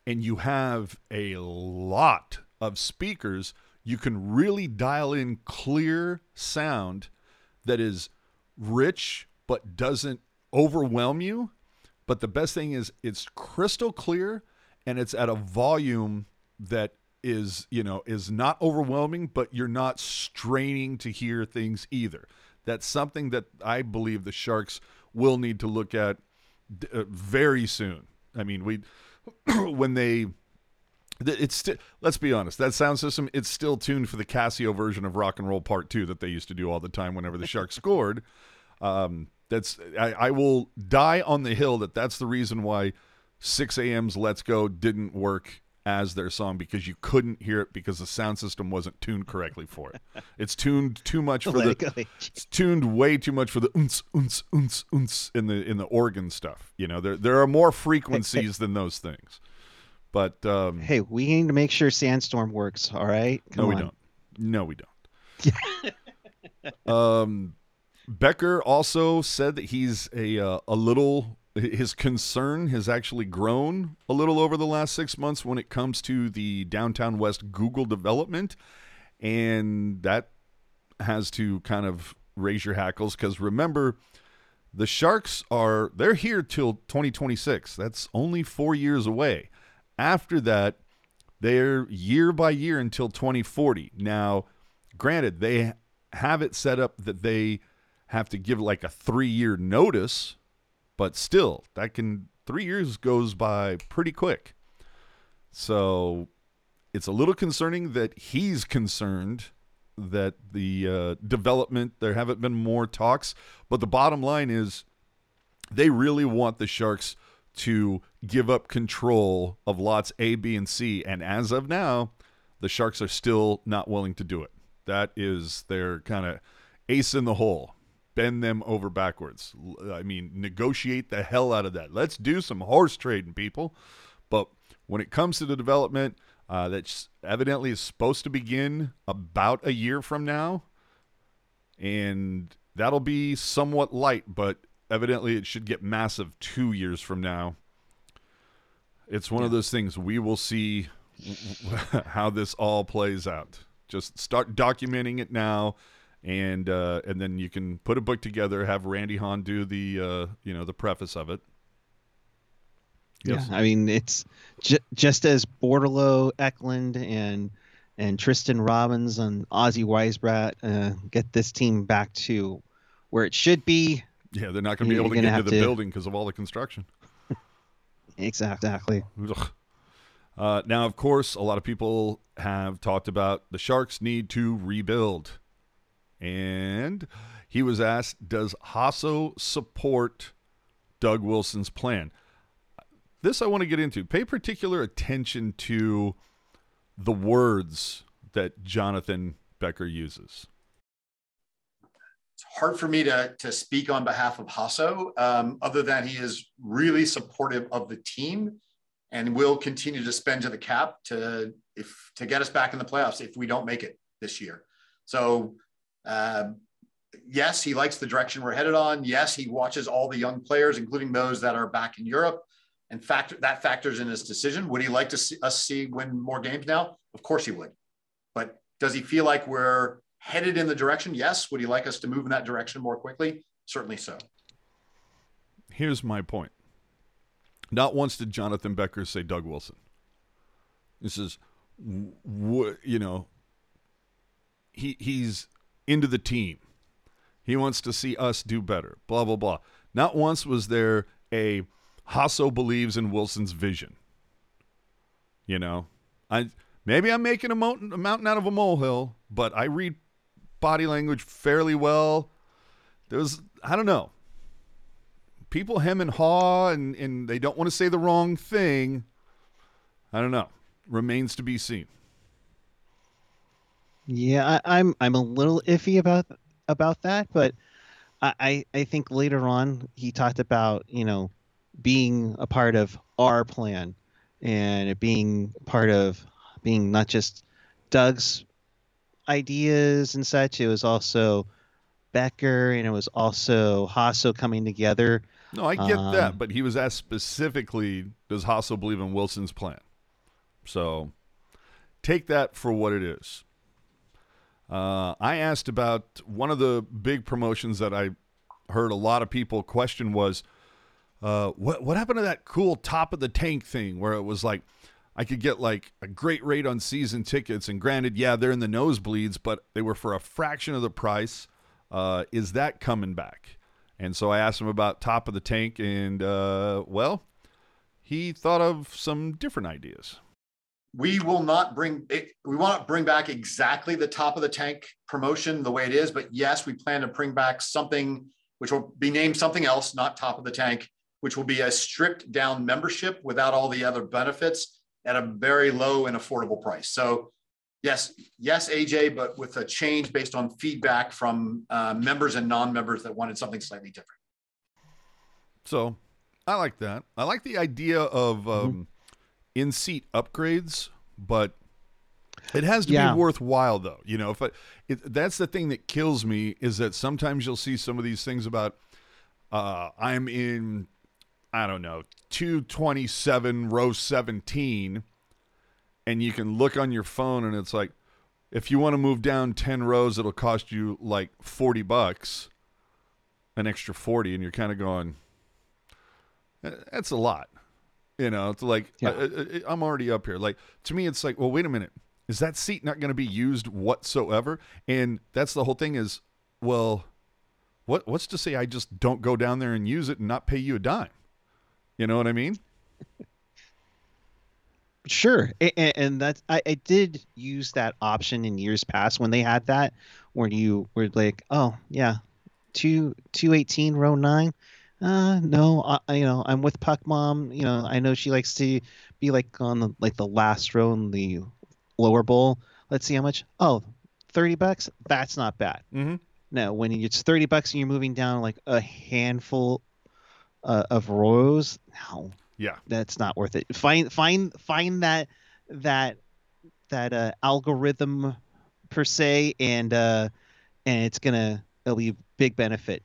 and you have a lot of speakers, you can really dial in clear sound that is rich but doesn't overwhelm you. But the best thing is it's crystal clear and it's at a volume that is, you know, is not overwhelming, but you're not straining to hear things either. That's something that I believe the Sharks will need to look at d- uh, very soon. I mean, we when they th- it's sti- let's be honest that sound system it's still tuned for the casio version of rock and roll part two that they used to do all the time whenever the sharks scored um, that's I, I will die on the hill that that's the reason why 6 a.m.'s let's go didn't work as their song because you couldn't hear it because the sound system wasn't tuned correctly for it it's tuned too much for the it's tuned way too much for the unce unce unce unce in the in the organ stuff. You know, there there are more frequencies than those things. But um, Hey, we need to make sure Sandstorm works. All right. no, we on. don't. No, we don't. um, Becker also said that he's a uh, a little. His concern has actually grown a little over the last six months when it comes to the downtown west Google development, and that has to kind of raise your hackles because remember the sharks are they're here till 2026 that's only four years away. After that they're year by year until 2040 now granted they have it set up that they have to give like a three year notice but still that can three years goes by pretty quick so it's a little concerning that he's concerned that the uh, development there haven't been more talks, but the bottom line is they really want the Sharks to give up control of lots A, B, and C, and as of now, the Sharks are still not willing to do it. That is their kind of ace in the hole. Bend them over backwards. I mean, negotiate the hell out of that. Let's do some horse trading, people. But when it comes to the development, uh, that evidently is supposed to begin about a year from now, and that'll be somewhat light, but evidently it should get massive two years from now. It's one yeah. of those things we will see how this all plays out. Just start documenting it now, and uh, and then you can put a book together. Have Randy Hahn do the uh, you know the preface of it. Yes. Yeah, I mean it's j- just as Bordeleau, Eklund, and and Tristen Robins and Ozzy Wiesblatt uh, get this team back to where it should be. Yeah, they're not going to be able to get into the to... building because of all the construction. exactly. Uh, now, of course, a lot of people have talked about the Sharks need to rebuild. And he was asked, does Hasso support Doug Wilson's plan? This I want to get into. Pay particular attention to the words that Jonathan Becker uses. It's hard for me to, to speak on behalf of Hasso, um, other than he is really supportive of the team and will continue to spend to the cap to if to get us back in the playoffs if we don't make it this year. So uh, yes, he likes the direction we're headed on. Yes, he watches all the young players, including those that are back in Europe, and factor that factors in his decision. Would he like to see us see win more games now? Of course he would. But does he feel like we're headed in the direction? Yes. Would he like us to move in that direction more quickly? Certainly so. Here's my point. Not once did Jonathan Becker say Doug Wilson. This is, you know, he he's into the team. He wants to see us do better. Blah blah blah. Not once was there a Hasso believes in Wilson's vision. You know, I maybe I'm making a mountain, a mountain out of a molehill, but I read body language fairly well. There was I don't know people hem and haw and, and they don't want to say the wrong thing. I don't know. Remains to be seen. Yeah, I, am I'm, I'm a little iffy about about that, but I I think later on he talked about you know being a part of our plan and it being part of being not just Doug's ideas and such. It was also Becker and it was also Hasso coming together no, I get um, that, but he was asked specifically, does Hasso believe in Wilson's plan? So take that for what it is. Uh, I asked about one of the big promotions that I heard a lot of people question was uh, what what happened to that cool top of the tank thing where it was like I could get like a great rate on season tickets and granted yeah they're in the nosebleeds but they were for a fraction of the price. Uh, is that coming back? And so I asked him about top of the tank, and uh, well, he thought of some different ideas. We will not bring it, we want to bring back exactly the top of the tank promotion the way it is, but yes, we plan to bring back something which will be named something else, not top of the tank, which will be a stripped down membership without all the other benefits at a very low and affordable price. So Yes, yes, AJ, but with a change based on feedback from uh, members and non-members that wanted something slightly different. So, I like that. I like the idea of um, mm-hmm. In-seat upgrades, but it has to yeah. be worthwhile, though. You know, if I, it, that's the thing that kills me is that sometimes you'll see some of these things about uh, I'm in, I don't know, two twenty seven row seventeen and you can look on your phone and it's like if you want to move down 10 rows it'll cost you like 40 bucks an extra 40 and you're kind of going that's a lot you know it's like uh, yeah. I, i'm already up here. Like to me it's like well wait a minute. Is that seat not going to be used whatsoever? And that's the whole thing is well what what's to say i just don't go down there and use it and not pay you a dime? You know what i mean? Sure, and, and that's I, I did use that option in years past when they had that, where you were like, oh yeah, two two eighteen row nine. Uh, no, I, you know I'm with Puck Mom. You know I know she likes to be like on the like the last row in the lower bowl. Let's see how much. Oh, 30 bucks. That's not bad. Mm-hmm. No, when it's 30 bucks and you're moving down like a handful uh, of rows, no, Yeah. that's not worth it. Find find find that that that uh, algorithm per se, and uh, and it's gonna it'll be a big benefit,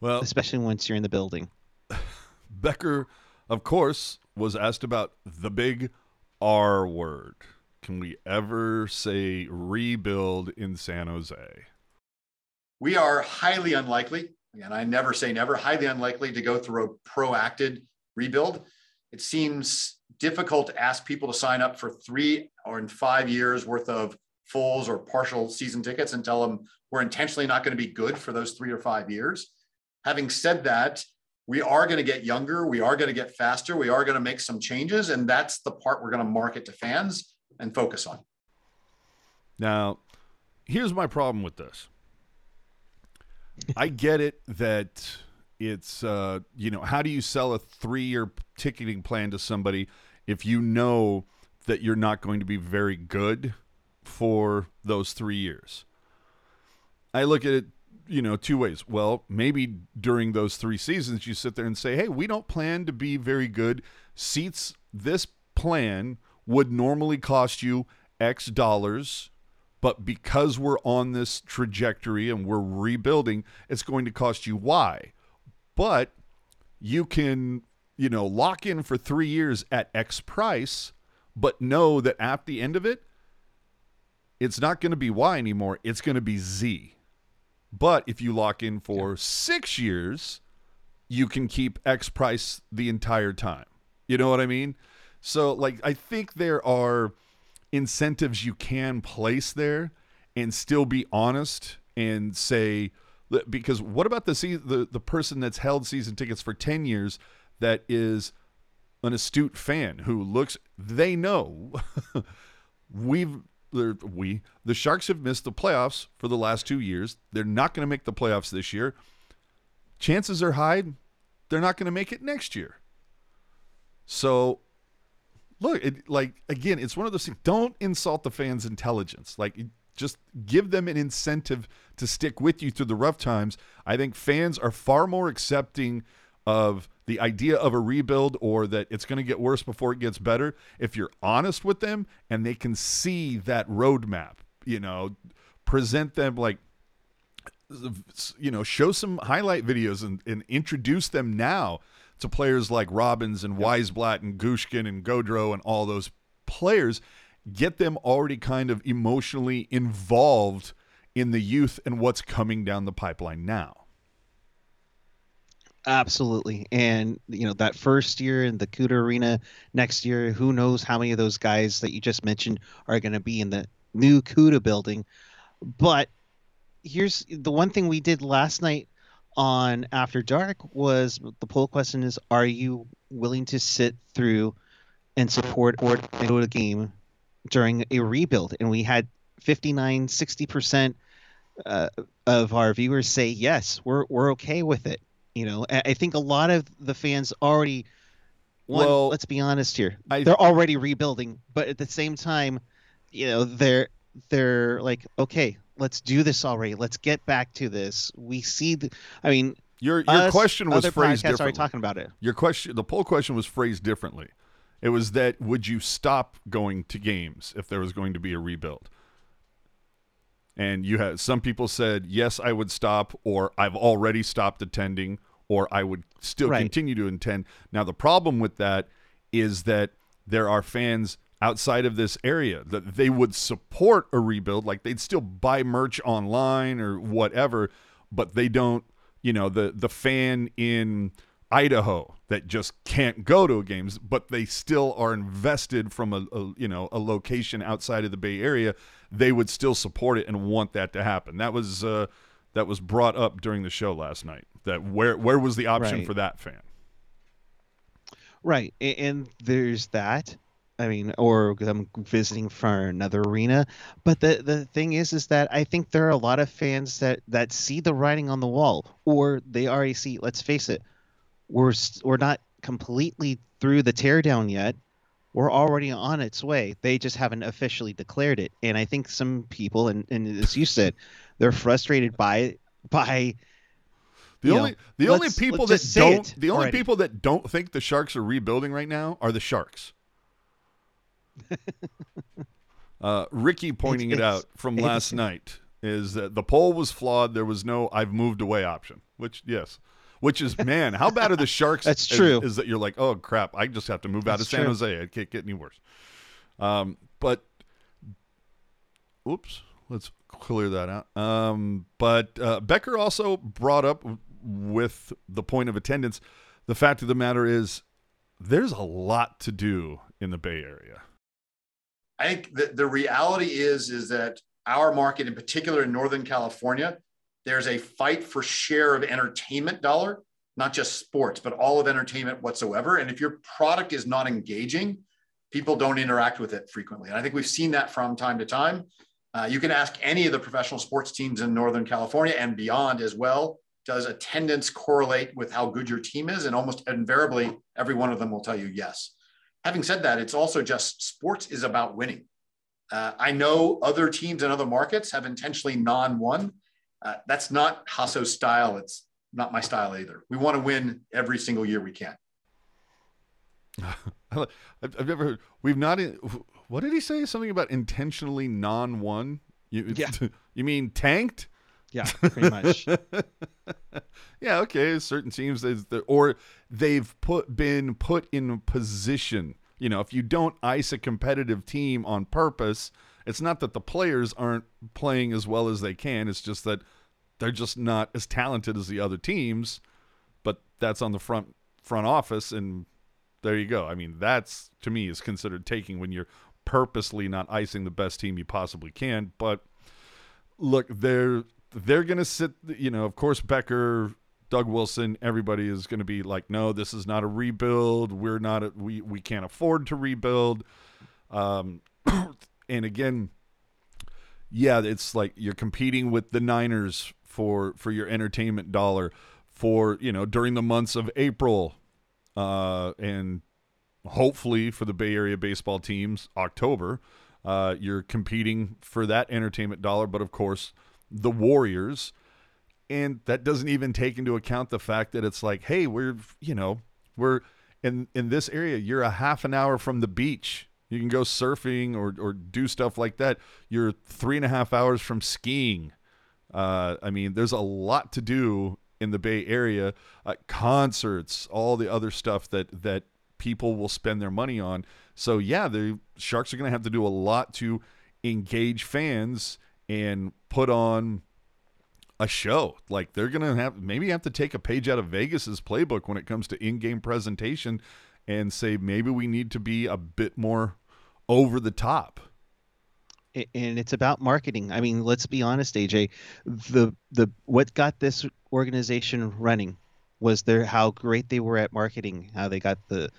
Well, especially once you're in the building. Becker, of course, was asked about the big R word. Can we ever say rebuild in San Jose? We are highly unlikely, and I never say never, highly unlikely to go through a proactive rebuild. It seems difficult to ask people to sign up for three or in five years worth of fulls or partial season tickets and tell them we're intentionally not going to be good for those three or five years. Having said that, we are going to get younger, we are going to get faster, we are going to make some changes, and that's the part we're going to market to fans and focus on. Now, here's my problem with this. I get it that it's uh, you know, how do you sell a 3-year ticketing plan to somebody if you know that you're not going to be very good for those 3 years? I look at it, you know, two ways. Well, maybe during those 3 seasons you sit there and say, "Hey, we don't plan to be very good. Seats this plan would normally cost you X dollars, but because we're on this trajectory and we're rebuilding, it's going to cost you Y. But you can, you know, lock in for three years at X price, but know that at the end of it, it's not going to be Y anymore. It's going to be Z. But if you lock in for six years, you can keep X price the entire time. You know what I mean? So, like, I think there are incentives you can place there and still be honest and say, because what about the se- the the person that's held season tickets for ten years that is an astute fan who looks they know we've we the Sharks have missed the playoffs for the last two years. They're not going to make the playoffs this year. Chances are high they're not going to make it next year. So look, it, like again, it's one of those things. Don't insult the fans' intelligence. Like, just give them an incentive to stick with you through the rough times. I think fans are far more accepting of the idea of a rebuild or that it's going to get worse before it gets better if you're honest with them and they can see that roadmap. You know, present them like you know, show some highlight videos and, and introduce them now to players like Robins and Wiesblatt and Gushchin and Godreau and all those players, get them already kind of emotionally involved in the youth and what's coming down the pipeline now. Absolutely. And you know, that first year in the Cuda arena next year, who knows how many of those guys that you just mentioned are going to be in the new Cuda building. But here's the one thing we did last night on After Dark was the poll question is are you willing to sit through and support or go to game during a rebuild? And we had 59 60% uh, of our viewers say yes, we're we're okay with it. You know, I think a lot of the fans already. One, Well, let's be honest here. I- they're already rebuilding, but at the same time, you know, they're they're like, okay, let's do this already. Let's get back to this. We see the. I mean, Your your us, question was phrased podcasts already differently. talking about it. Your question, the poll question was phrased differently. It was that would you stop going to games if there was going to be a rebuild? And you had some people said yes, I would stop, or I've already stopped attending, or I would still Right. continue to attend. Now the problem with that is that there are fans outside of this area that they would support a rebuild, like they'd still buy merch online or whatever, but they don't. You know, the the fan in Idaho that just can't go to games, but they still are invested from a, a you know a location outside of the Bay Area. They would still support it and want that to happen. That was uh, that was brought up during the show last night. That where where was the option Right. for that fan? Right, and there's that, I mean, or I'm visiting for another arena. But the the thing is, is that I think there are a lot of fans that that see the writing on the wall, or they already see. Let's face it, we're we're not completely through the teardown yet. We're already on its way. They just haven't officially declared it. And I think some people, and, and as you said, they're frustrated by by The you know, only the only people that say don't the only already. people that don't think the Sharks are rebuilding right now are the Sharks. uh, Ricky pointing it out from last night is that the poll was flawed. There was no "I've moved away" option. Which yes, which is man, how bad are the Sharks? That's true. Is, that you're like, oh crap, I just have to move out of That's San true. Jose. It can't get any worse. Um, but oops, let's clear that out. Um, but uh, Becker also brought up with the point of attendance. The fact of the matter is, there's a lot to do in the Bay Area. I think the, the reality is is that our market, in particular in Northern California, there's a fight for share of entertainment dollar, not just sports, but all of entertainment whatsoever. And if your product is not engaging, people don't interact with it frequently. And I think we've seen that from time to time. Uh, you can ask any of the professional sports teams in Northern California and beyond as well. Does attendance correlate with how good your team is? And almost invariably, every one of them will tell you yes having said that, it's also just sports is about winning. Uh, I know other teams in other markets have intentionally non-won. Uh, that's not Hasso's style. It's not my style either. We want to win every single year we can. I've, I've never heard. We've not. What did he say? Something about intentionally non-one. You, Yeah. You mean tanked? yeah, pretty much. yeah, okay. Certain teams, they, they- or they've put been put in position. You know, if you don't ice a competitive team on purpose, it's not that the players aren't playing as well as they can. It's just that they're just not as talented as the other teams. But that's on the front front office, and there you go. I mean, that's to me is considered taking when you're purposely not icing the best team you possibly can. But look, they're they're gonna sit. You know, of course, Becker, Doug Wilson, everybody is gonna be like, no, this is not a rebuild. We're not. A, we we can't afford to rebuild. Um, and again, yeah, it's like you're competing with the Niners for for your entertainment dollar for you know during the months of April, uh, and hopefully for the Bay Area baseball teams, October. Uh, you're competing for that entertainment dollar, but of course, the Warriors, and that doesn't even take into account the fact that it's like, hey, we're you know we're in in this area. You're a half an hour from the beach. You can go surfing or or do stuff like that. You're three and a half hours from skiing. Uh, I mean, there's a lot to do in the Bay Area. Uh, concerts, all the other stuff that that people will spend their money on. So yeah, the Sharks are going to have to do a lot to engage fans and put on a show. Like they're going to have maybe have to take a page out of Vegas's playbook when it comes to in-game presentation and say maybe we need to be a bit more over the top. And it's about marketing. I mean, let's be honest, AJ. The the what got this organization running was their how great they were at marketing. How they got the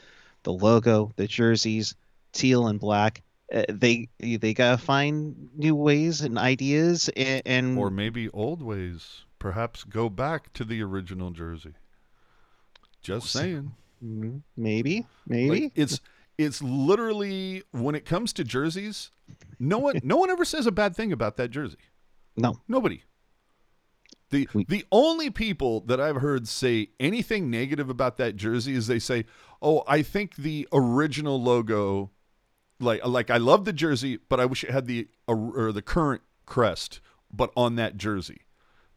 the logo, the jerseys, teal and black. Uh, they they gotta find new ways and ideas and, and or maybe old ways. Perhaps go back to the original jersey. Just saying. Maybe maybe Like, it's it's literally when it comes to jerseys, no one no one ever says a bad thing about that jersey. no. Nobody. The the only people that I've heard say anything negative about that jersey is they say, "Oh, I think the original logo like like I love the jersey, but I wish it had the or or the current crest but on that jersey."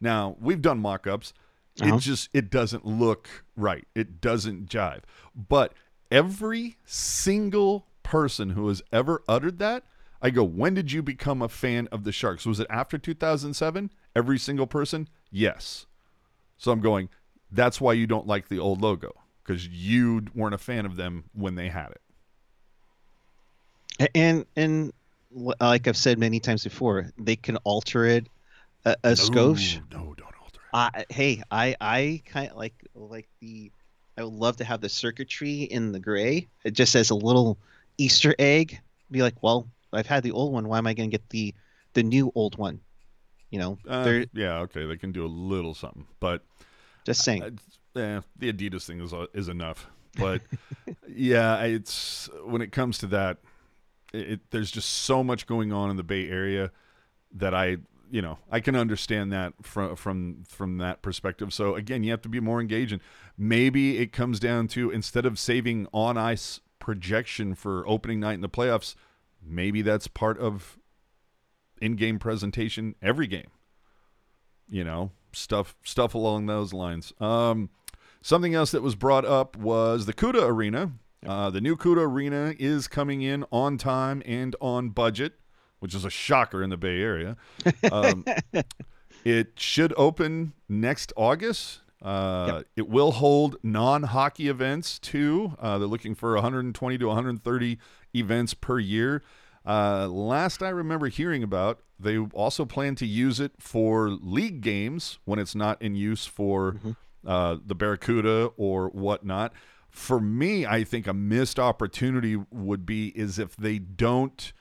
Now, we've done mock-ups. Uh-huh. It just it doesn't look right. It doesn't jive. But every single person who has ever uttered that, I go, "When did you become a fan of the Sharks? Was it after 2007?" Every single person? Yes. So I'm going, that's why you don't like the old logo because you weren't a fan of them when they had it. And and like I've said many times before, they can alter it a, a skosh. No, no, don't alter it. I hey, I I kind of like like the I would love to have the circuitry in the gray, it just as a little Easter egg. Be like, well, I've had the old one. Why am I going to get the the new old one? You know, Uh, yeah, okay, they can do a little something, but just saying. uh, eh, the Adidas thing is uh, is enough. But yeah, it's when it comes to that, it, it, there's just so much going on in the Bay Area that I, you know, I can understand that from from from that perspective. So again, you have to be more engaging. Maybe it comes down to instead of saving on ice projection for opening night in the playoffs, maybe that's part of in-game presentation every game. You know, stuff stuff along those lines. Um, something else that was brought up was the Cuda Arena. Uh, the new Cuda Arena is coming in on time and on budget, which is a shocker in the Bay Area. Um, it should open next August. Uh, It will hold non-hockey events too. Uh, they're looking for 120 to 130 events per year. Uh, last I remember hearing about, they also plan to use it for league games when it's not in use for uh, the Barracuda or whatnot. For me, I think a missed opportunity would be is if they don't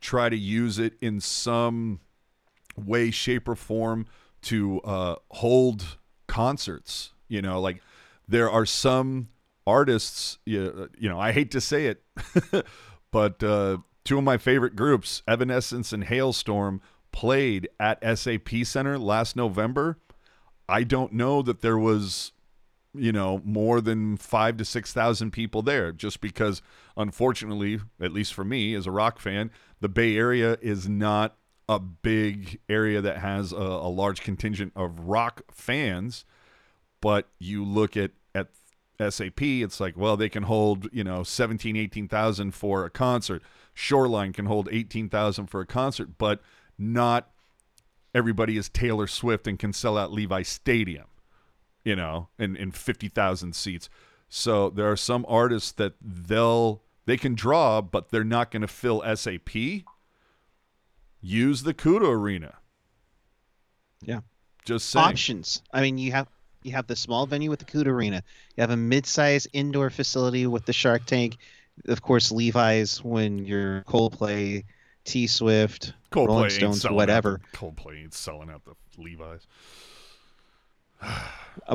try to use it in some way, shape, or form to uh, hold concerts. You know, like there are some artists. You, you know, I hate to say it, but uh, two of my favorite groups, Evanescence and Halestorm, played at SAP Center last November. I don't know that there was, you know, more than five to six thousand people there, just because, unfortunately, at least for me as a rock fan, the Bay Area is not a big area that has a, a large contingent of rock fans. But you look at at SAP, it's like, well, they can hold, you know, 17, 18,000 for a concert. Shoreline can hold 18,000 for a concert, but not everybody is Taylor Swift and can sell out Levi Stadium, you know, in, in 50,000 seats. So there are some artists that they'll, they can draw, but they're not going to fill SAP. Use the Cuda Arena. Yeah. Just saying. options. I mean, you have you have the small venue with the Cuda Arena. You have a mid-sized indoor facility with the Shark Tank. Of course, Levi's when you're Coldplay, T Swift, Coldplay Rolling Stones, out whatever. the- Coldplay ain't selling out the Levi's.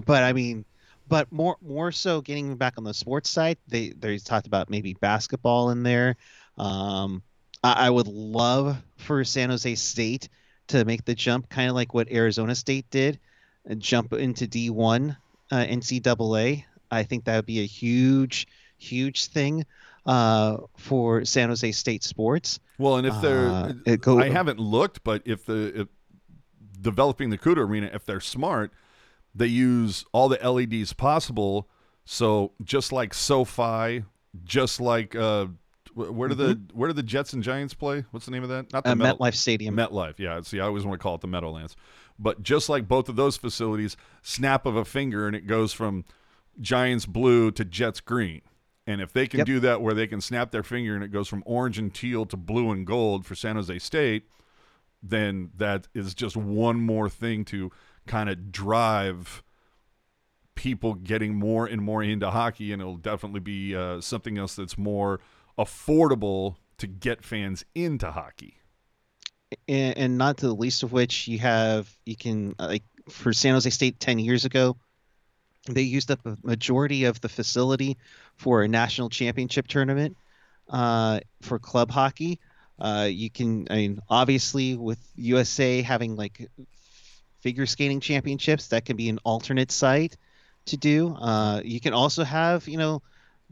But I mean, but more more so getting back on the sports side, they they talked about maybe basketball in there. Um, I, I would love for San Jose State to make the jump, kind of like what Arizona State did, and jump into D1 uh, NCAA. I think that would be a huge, huge thing uh, for San Jose State sports. Well, and if they're, Uh, go- I haven't looked, but if the if developing the Cuda arena, if they're smart, they use all the LEDs possible. So just like SoFi, just like uh, where do the where do the Jets and Giants play? What's the name of that? Not the Uh, MetLife Stadium. MetLife, yeah. See, I always want to call it the Meadowlands. But just like both of those facilities, snap of a finger and it goes from Giants blue to Jets green. And if they can Yep. do that where they can snap their finger and it goes from orange and teal to blue and gold for San Jose State, then that is just one more thing to kind of drive people getting more and more into hockey. And it'll definitely be uh, something else that's more affordable to get fans into hockey. and, and not to the least of which you have you can uh, like for San Jose State 10 years ago they used up a majority of the facility for a national championship tournament uh, for club hockey uh, you can I mean obviously with USA having like figure skating championships that can be an alternate site to do uh, you can also have you know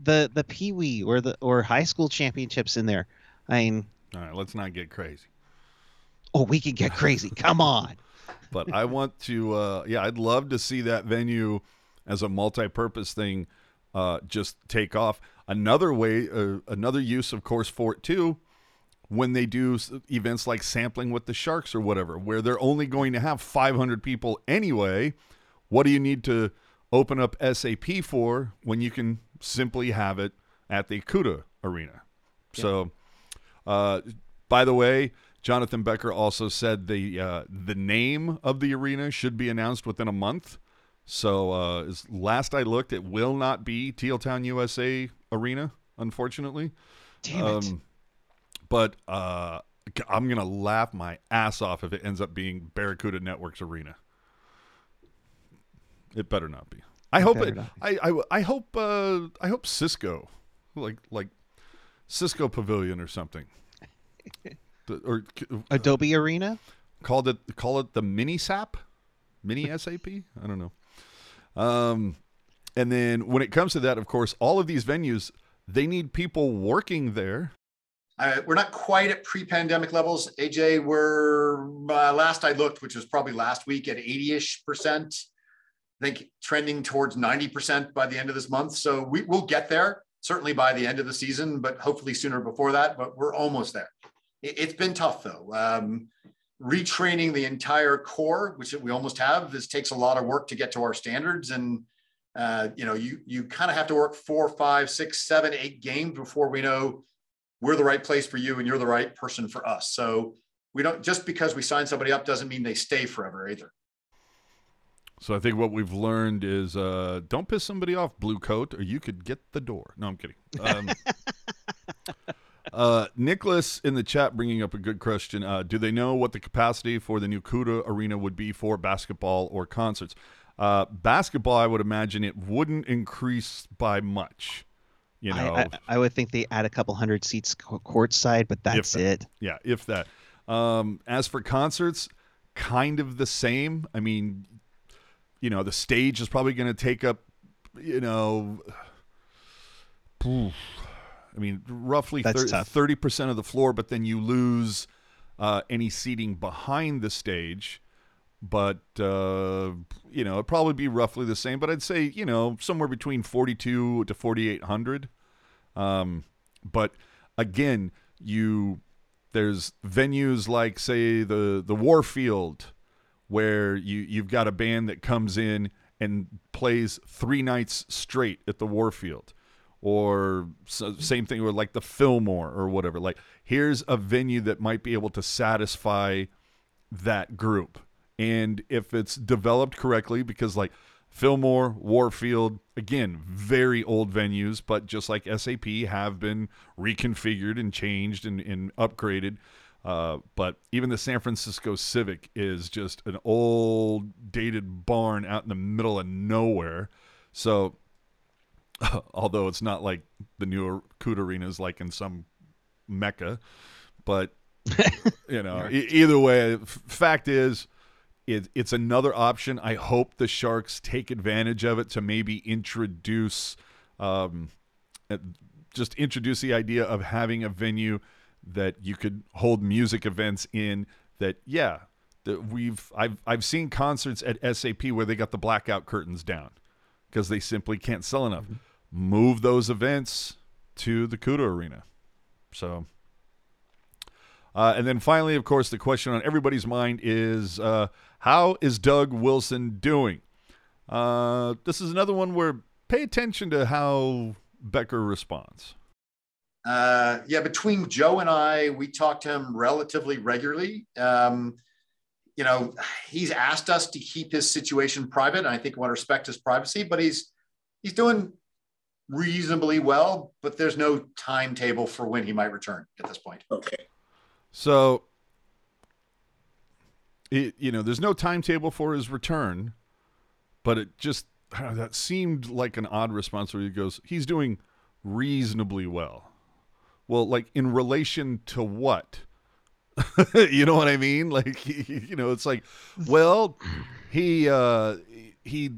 the the pee wee or the or high school championships in there I mean All right, let's not get crazy. oh we can get crazy come on But I want to, uh, yeah, I'd love to see that venue as a multi-purpose thing uh, just take off. Another way, uh, another use, of course, for it too, when they do events like sampling with the Sharks or whatever, where they're only going to have 500 people anyway. What do you need to open up SAP for when you can simply have it at the Cuda arena? So, uh, by the way, Jonathan Becker also said the uh, the name of the arena should be announced within a month. So, uh, as last I looked, it will not be Teal Town USA Arena, unfortunately. Damn it. Um, but uh, I'm gonna laugh my ass off if it ends up being Barracuda Networks Arena. It better not be. I hope it. I, I I hope uh I hope Cisco, like like Cisco Pavilion or something, The- or c- Adobe Arena. called it call it the mini SAP, mini SAP. I don't know. Um, and then when it comes to that, of course, all of these venues they need people working there. Uh, we're not quite at pre-pandemic levels. AJ, we're uh, last I looked, which was probably last week, at 80-ish percent. I think trending towards 90 percent by the end of this month. So we, we'll get there certainly by the end of the season, but hopefully sooner before that. But we're almost there. It, has been tough though. Um, retraining the entire core, which we almost have, this takes a lot of work to get to our standards and. Uh, you know, you you kind of have to work four, five, six, seven, eight games before we know we're the right place for you and you're the right person for us. So we don't just because we sign somebody up doesn't mean they stay forever either. So I think what we've learned is uh, don't piss somebody off, blue coat, or you could get the door. No, I'm kidding. Um, uh, Nicholas in the chat bringing up a good question. Uh, do they know what the capacity for the new Cuda arena would be for basketball or concerts? Uh, basketball, I would imagine it wouldn't increase by much. You know, I, I, I would think they add a couple hundred seats co- courtside, but that's that. it. Yeah, if that. Um, as for concerts, kind of the same. I mean, you know, the stage is probably going to take up, you know, I mean, roughly That's thir- tough. 30% of the floor, but then you lose uh, any seating behind the stage. But, uh, you know, it'd probably be roughly the same. But I'd say, you know, somewhere between 42 to 4,800. Um, but again, you there's venues like say the the Warfield where you you've got a band that comes in and plays three nights straight at the Warfield or same thing with like the Fillmore or whatever like here's a venue that might be able to satisfy that group and if it's developed correctly because like Fillmore, Warfield, again, very old venues, but just like SAP have been reconfigured and changed and, and upgraded. Uh, but even the San Francisco Civic is just an old, dated barn out in the middle of nowhere. So, although it's not like the newer Cuda arenas, like in some mecca, but you know, e- either way, f- fact is, it, it's another option. I hope the Sharks take advantage of it to maybe introduce, um, uh, just introduce the idea of having a venue that you could hold music events in. That yeah, that we've I've I've seen concerts at SAP where they got the blackout curtains down because they simply can't sell enough. Move those events to the Cuda arena. So. Uh, and then finally, of course, the question on everybody's mind is uh, how is Doug Wilson doing? Uh, this is another one where pay attention to how Becker responds. Uh, yeah, between Joe and I, we talk to him relatively regularly. Um, you know, he's asked us to keep his situation private, and I think we want to respect his privacy. But he's he's doing reasonably well. But there's no timetable for when he might return at this point. Okay. So, it, you know, there's no timetable for his return, but it just that seemed like an odd response where he goes, he's doing reasonably well. Well, like in relation to what? you know what I mean? Like, you know, it's like, well, he, uh, he,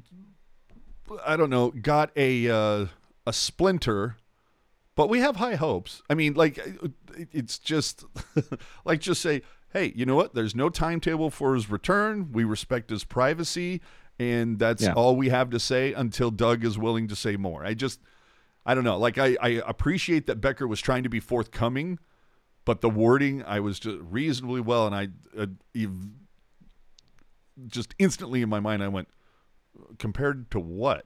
I don't know, got a, uh, a splinter, but we have high hopes. I mean, like, it's just like, just say, hey, you know what? There's no timetable for his return. We respect his privacy. And that's Yeah. all we have to say until Doug is willing to say more. I just, I don't know. Like I, I appreciate that Becker was trying to be forthcoming, but the wording I was just reasonably well, and I uh, just instantly in my mind I went compared to what?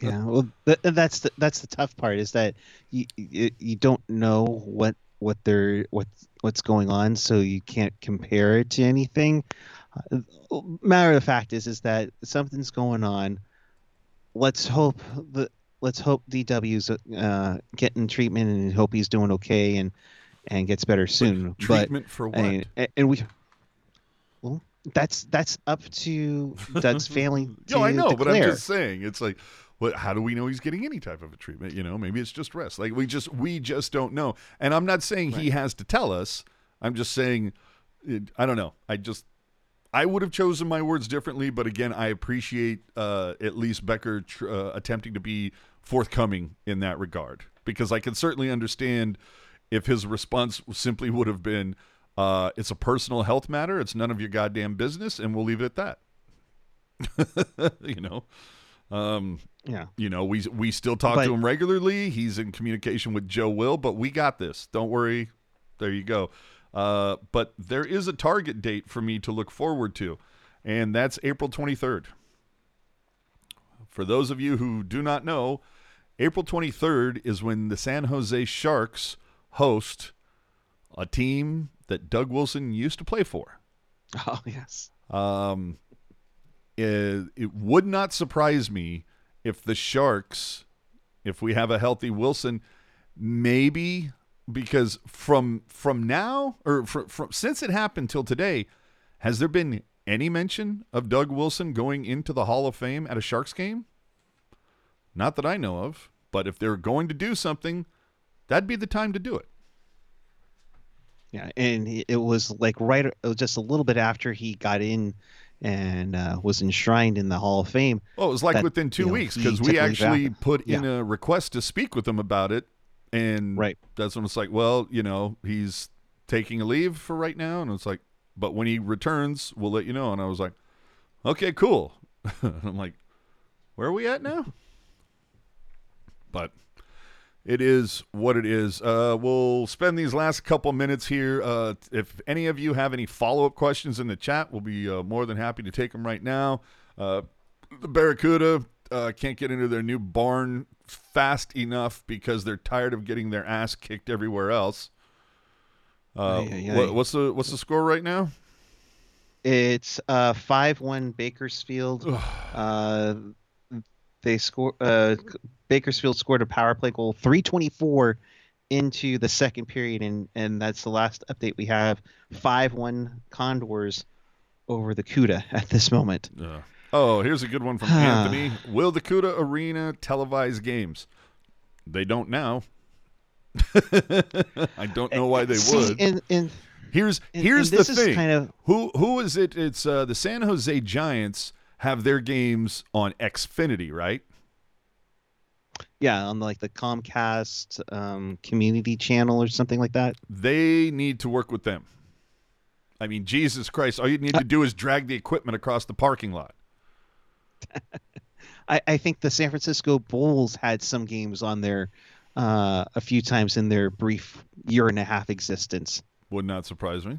Yeah, well, th- that's the that's the tough part is that you you, you don't know what what they're what what's going on, so you can't compare it to anything. Uh, matter of fact is is that something's going on. Let's hope that let's hope DW's uh, getting treatment and hope he's doing okay and and gets better soon. But Treatment for what? I mean, a- and we, well, that's that's up to Doug's family. To no, I know, but I'm just saying. It's like, what? How do we know he's getting any type of a treatment? You know, maybe it's just rest. Like we just we just don't know. And I'm not saying he has to tell us. I'm just saying, it, I don't know. I just I would have chosen my words differently, but again, I appreciate uh, at least Becker tr- uh, attempting to be forthcoming in that regard because I can certainly understand if his response simply would have been, uh, "It's a personal health matter. It's none of your goddamn business," and we'll leave it at that. you know, um, yeah. you know, we we still talk But- to him regularly. He's in communication with Joe Will, but we got this. Don't worry. There you go. Uh, but there is a target date for me to look forward to, and that's April 23rd. For those of you who do not know, April 23rd is when the San Jose Sharks host a team that Doug Wilson used to play for. Oh yes. Um, it, it would not surprise me if the Sharks, if we have a healthy Wilson, maybe because from from now or from, from since it happened till today, has there been any mention of Doug Wilson going into the Hall of Fame at a Sharks game? Not that I know of, but if they're going to do something, that'd be the time to do it. Yeah, and it was like right, it was just a little bit after he got in and uh, was enshrined in the Hall of Fame. Well, it was like that, within two you know, weeks because we actually put in a request to speak with him about it, and Right. that's when it's like, well, you know, he's taking a leave for right now, and it's like, but when he returns, we'll let you know. And I was like, okay, cool. I'm like, where are we at now? But it is what it is. Uh, we'll spend these last couple minutes here. Uh, if any of you have any follow up questions in the chat, we'll be uh, more than happy to take them right now. Uh, the Barracuda uh, can't get into their new barn fast enough because they're tired of getting their ass kicked everywhere else. Uh, Ay, ay, what- what's the what's the score right now? It's uh five one Bakersfield. uh, they score. Bakersfield scored a power play goal, three twenty four into the second period, and and that's the last update we have. Five one Condors over the Cuda at this moment. Uh, oh, here's a good one from Anthony. Will the Cuda Arena televise games? They don't now. I don't know why they See, would. And and, Here's here's and the thing. kind of Who who is it? It's uh, the San Jose Giants have their games on Xfinity, right? Yeah on like the Comcast um, community channel or something like that. They need to work with them. I mean, Jesus Christ! All you need to do is drag the equipment across the parking lot. I, I think the San Francisco Bulls had some games on there uh, a few times in their brief year and a half existence. Would not surprise me.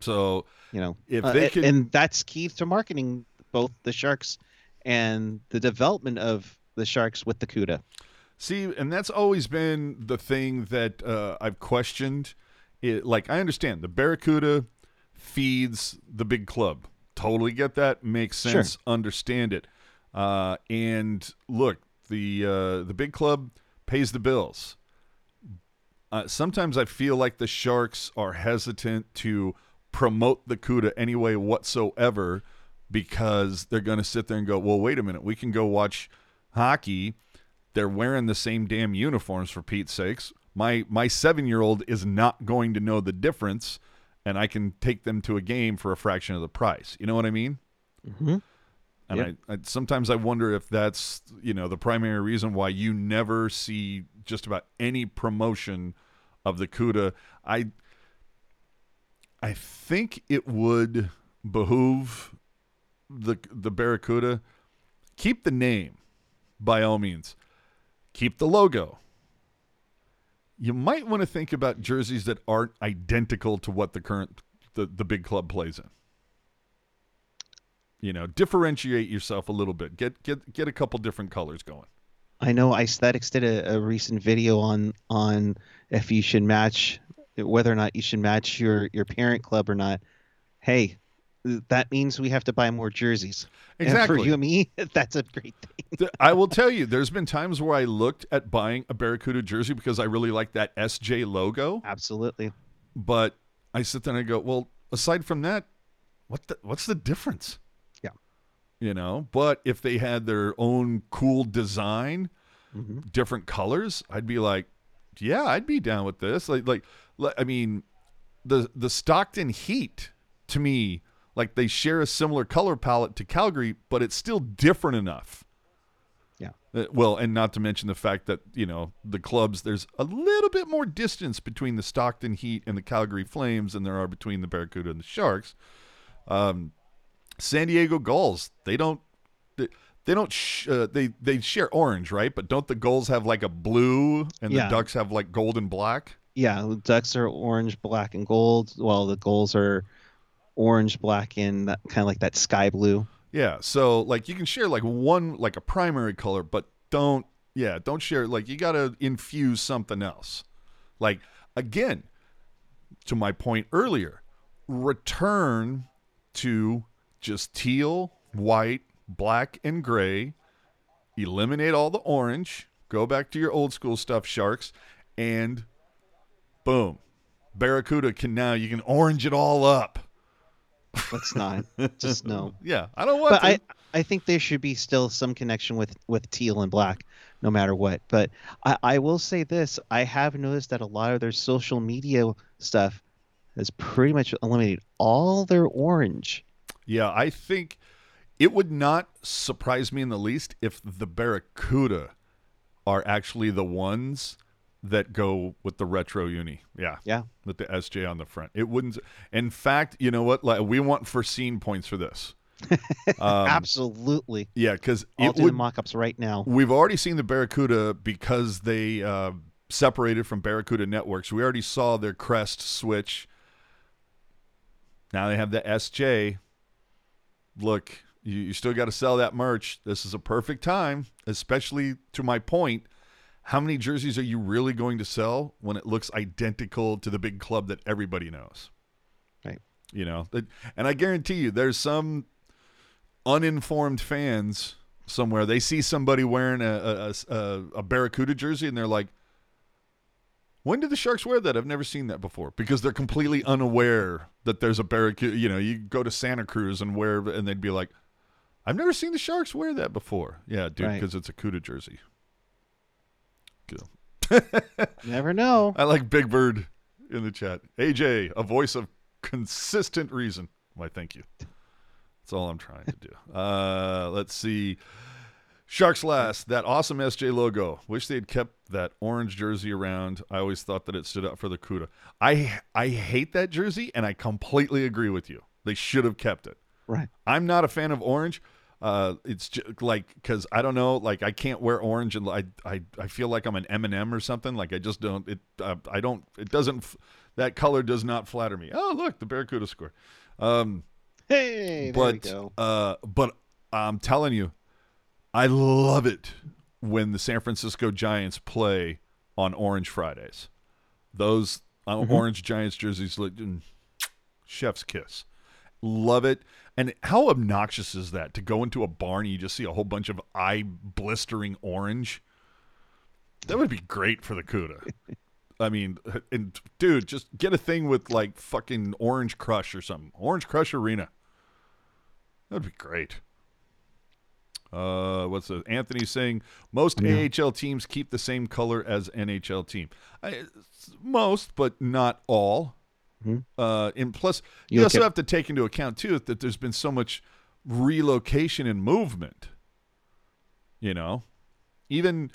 So You know, If Uh, they could- and that's key to marketing both the Sharks and the development of the Sharks with the Cuda. See, and that's always been the thing that uh, I've questioned. It, like, I understand the Barracuda feeds the big club. Totally get that. Makes Sure. sense. Understand it. Uh, and look, the uh, the big club pays the bills. Uh, sometimes I feel like the Sharks are hesitant to promote the Cuda anyway whatsoever because they're going to sit there and go, well, wait a minute, we can go watch hockey. They're wearing the same damn uniforms for Pete's sakes. My my seven year old is not going to know the difference, and I can take them to a game for a fraction of the price. You know what I mean? Mm-hmm. And Yep. I, I sometimes I wonder if that's you know the primary reason why you never see just about any promotion of the Cuda. I I think it would behoove the the Barracuda keep the name by all means. Keep the logo. You might want to think about jerseys that aren't identical to what the current the, the big club plays in you know differentiate yourself a little bit get get get a couple different colors going I know Aesthetics did a, a recent video on on if you should match whether or not you should match your your parent club or not. Hey, that means we have to buy more jerseys. And Exactly. for you and me, that's a great thing. I will tell you, there's been times where I looked at buying a Barracuda jersey because I really like that SJ logo, Absolutely. but I sit there and I go, well, aside from that, what the, what's the difference? Yeah. You know, but if they had their own cool design, hmm different colors, I'd be like, yeah, I'd be down with this. Like, like, I mean, the the Stockton Heat to me, like they share a similar color palette to Calgary, but it's still different enough. Yeah. Uh, well, and not to mention the fact that you know the clubs. There's a little bit more distance between the Stockton Heat and the Calgary Flames than there are between the Barracuda and the Sharks. Um, San Diego Gulls, they don't. They, they don't. Sh- uh, they they share orange, right? But don't the Gulls have like a blue, and Yeah. the Ducks have like gold and black? Yeah, the ducks are orange, black, and gold, while the gulls are orange, black, and kind of like that sky blue. Yeah. So like you can share like one like a primary color, but don't yeah, don't share like you got to infuse something else. Like again, to my point earlier, return to just teal, white, black and gray. Eliminate all the orange. Go back to your old school stuff, sharks, and boom. Barracuda can now you can orange it all up. Let's not. Just no. Yeah, I don't want But to. I, I think there should be still some connection with with teal and black, no matter what. But I, I will say this: I have noticed that a lot of their social media stuff has pretty much eliminated all their orange. Yeah, I think it would not surprise me in the least if the Barracuda are actually the ones that go with the retro uni. Yeah. Yeah. With the SJ on the front. It wouldn't in fact, you know what? Like we want foreseen points for this. Um, Absolutely. yeah, because I'll do would the mock-ups right now. We've already seen the Barracuda because they uh, separated from Barracuda Networks. We already saw their crest switch. Now they have the SJ. Look, you, you still got to sell that merch. This is a perfect time, especially to my point. How many jerseys are you really going to sell when it looks identical to the big club that everybody knows? Right. You know, and I guarantee you, there's some uninformed fans somewhere. They see somebody wearing a a, a, a Barracuda jersey, and they're like, "When did the Sharks wear that? I've never seen that before." Because they're completely unaware that there's a Barracuda. You know, you go to Santa Cruz and wear, and they'd be like, "I've never seen the Sharks wear that before." Yeah, dude, Right. because it's a Cuda jersey. Good. Never know. I like Big Bird in the chat. AJ, a voice of consistent reason. Why, thank you. That's all I'm trying to do. Uh, let's see. Sharks last. That awesome SJ logo. Wish they'd kept that orange jersey around. I always thought that it stood up for the Cuda. I I hate that jersey, and I completely agree with you. They should have kept it. Right. I'm not a fan of orange. Uh, it's just like because I don't know, like I can't wear orange, and I I I feel like I'm an M&M or something. Like I just don't. It uh, I don't. It doesn't. That color does not flatter me. Oh look, the Barracuda score. Um, Hey, there we but go. uh, but I'm telling you, I love it when the San Francisco Giants play on Orange Fridays. Those uh, Mhm. orange Giants jerseys look mm, chef's kiss. Love it. And how obnoxious is that to go into a barn and you just see a whole bunch of eye blistering orange? That would be great for the Cuda. I mean, and dude, just get a thing with like fucking Orange Crush or something. Orange Crush Arena. That'd be great. Uh, what's the Anthony saying? Most Yeah. AHL teams keep the same color as NHL team. I, most, but not all. Mhm. Uh, and plus, You you, also at- have to take into account too that there's been so much relocation and movement. You know, even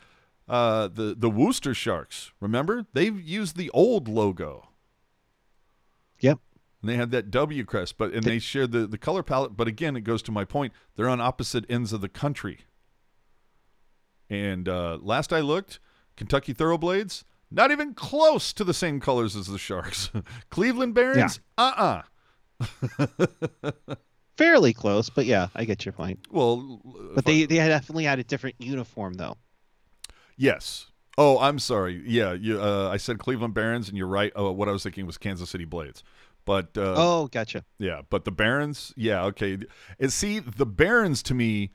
uh, the the Worcester Sharks. Remember, they've used the old logo. Yep. And they had that W crest, but and they shared the the color palette. But again, it goes to my point: they're on opposite ends of the country. And uh, last I looked, Kentucky Thoroughblades not even close to the same colors as the Sharks. Cleveland Barons, uh uh Fairly close, but yeah, I get your point. Well, But they they definitely had a different uniform though. Yes. Oh, I'm sorry. Yeah, you, uh, I said Cleveland Barons, and you're right. Oh, what I was thinking was Kansas City Blades. But uh, oh, gotcha. yeah, but the Barons, yeah, okay. And see, the Barons to me,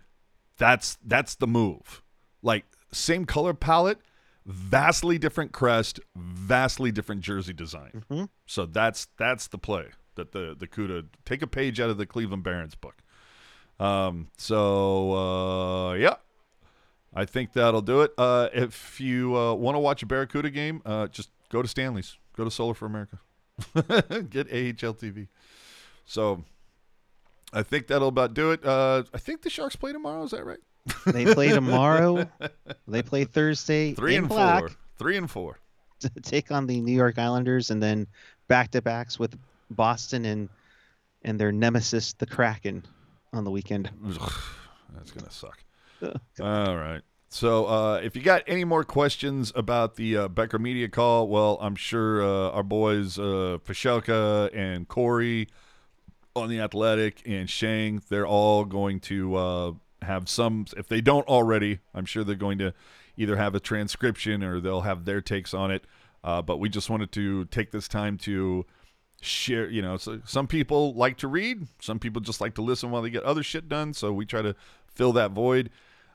that's that's the move. Like same color palette, vastly different crest, vastly different jersey design. Mhm. So that's that's the play that the the Cuda take a page out of the Cleveland Barons book. Um, so uh, yeah, I think that'll do it. Uh, if you uh, want to watch a Barracuda game, uh, just go to Stanley's. Go to Solar for America. Get AHL TV. So I think that'll about do it. Uh, I think the Sharks play tomorrow. Is that right? They play tomorrow. they play Thursday. Three and black four. Three and four. to take on the New York Islanders, and then back to backs with Boston and and their nemesis, the Kraken, on the weekend. That's gonna suck. All right. So, uh, if you got any more questions about the uh, Becker media call, well, I'm sure uh, our boys uh, and Corey on the Athletic and Sheng, they're all going to uh, have some. If they don't already, I'm sure they're going to either have a transcription or they'll have their takes on it. Uh, but we just wanted to take this time to share you know so some people like to read some people just like to listen while they get other shit done so we try to fill that void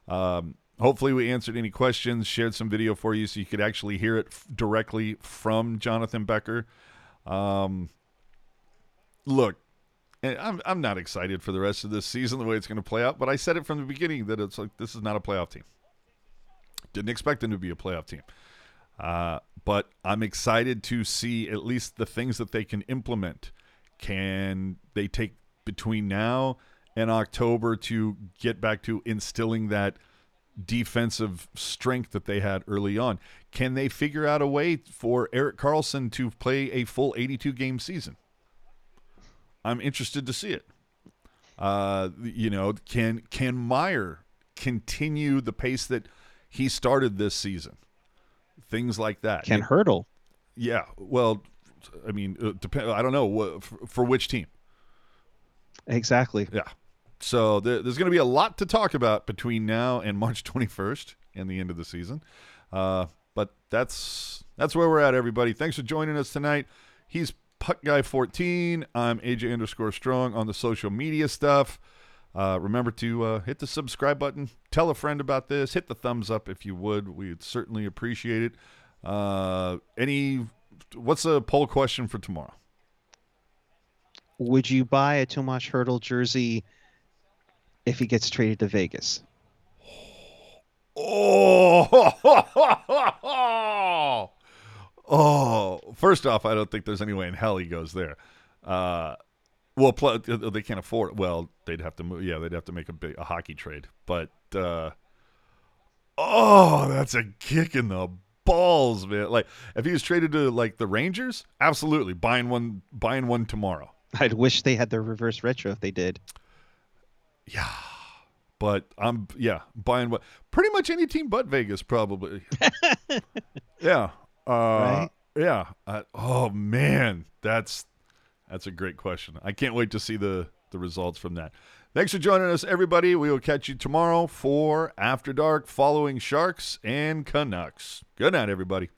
um, hopefully we answered any questions shared some video for you so you could actually hear it f- directly from jonathan becker um, look and I'm, I'm not excited for the rest of this season the way it's going to play out but i said it from the beginning that it's like this is not a playoff team didn't expect them to be a playoff team uh, but I'm excited to see at least the things that they can implement. Can they take between now and October to get back to instilling that defensive strength that they had early on? Can they figure out a way for Erik Karlsson to play a full 82 game season? I'm interested to see it. Uh, you know, can can Meier continue the pace that he started this season? Things like that. Can Hertl. Yeah. Well, I mean, uh, depend. I don't know what, for, for which team. Exactly. Yeah. So there, there's going to be a lot to talk about between now and March 21st and the end of the season. Uh, but that's that's where we're at, everybody. Thanks for joining us tonight. He's Puck Guy 14. I'm AJ underscore Strong on the social media stuff. Uh, remember to uh, hit the subscribe button. Tell a friend about this. Hit the thumbs up if you would. We'd certainly appreciate it. Uh, any? What's a poll question for tomorrow? Would you buy a Tomas Hertl jersey if he gets traded to Vegas? Oh, oh! First off, I don't think there's any way in hell he goes there. Uh, well, pl- they can't afford. Well, they'd have to move. Yeah, they'd have to make a big a hockey trade. But uh, oh, that's a kick in the balls, man! Like if he was traded to like the Rangers, absolutely buying one, buying one tomorrow. I'd wish they had their reverse retro if they did. Yeah. But I'm yeah buying what pretty much any team but Vegas probably. yeah. Uh, Right? Yeah. Uh, oh man, that's that's a great question. I can't wait to see the the results from that. Thanks for joining us, everybody. We will catch you tomorrow for After Dark, following Sharks and Canucks. Good night, everybody.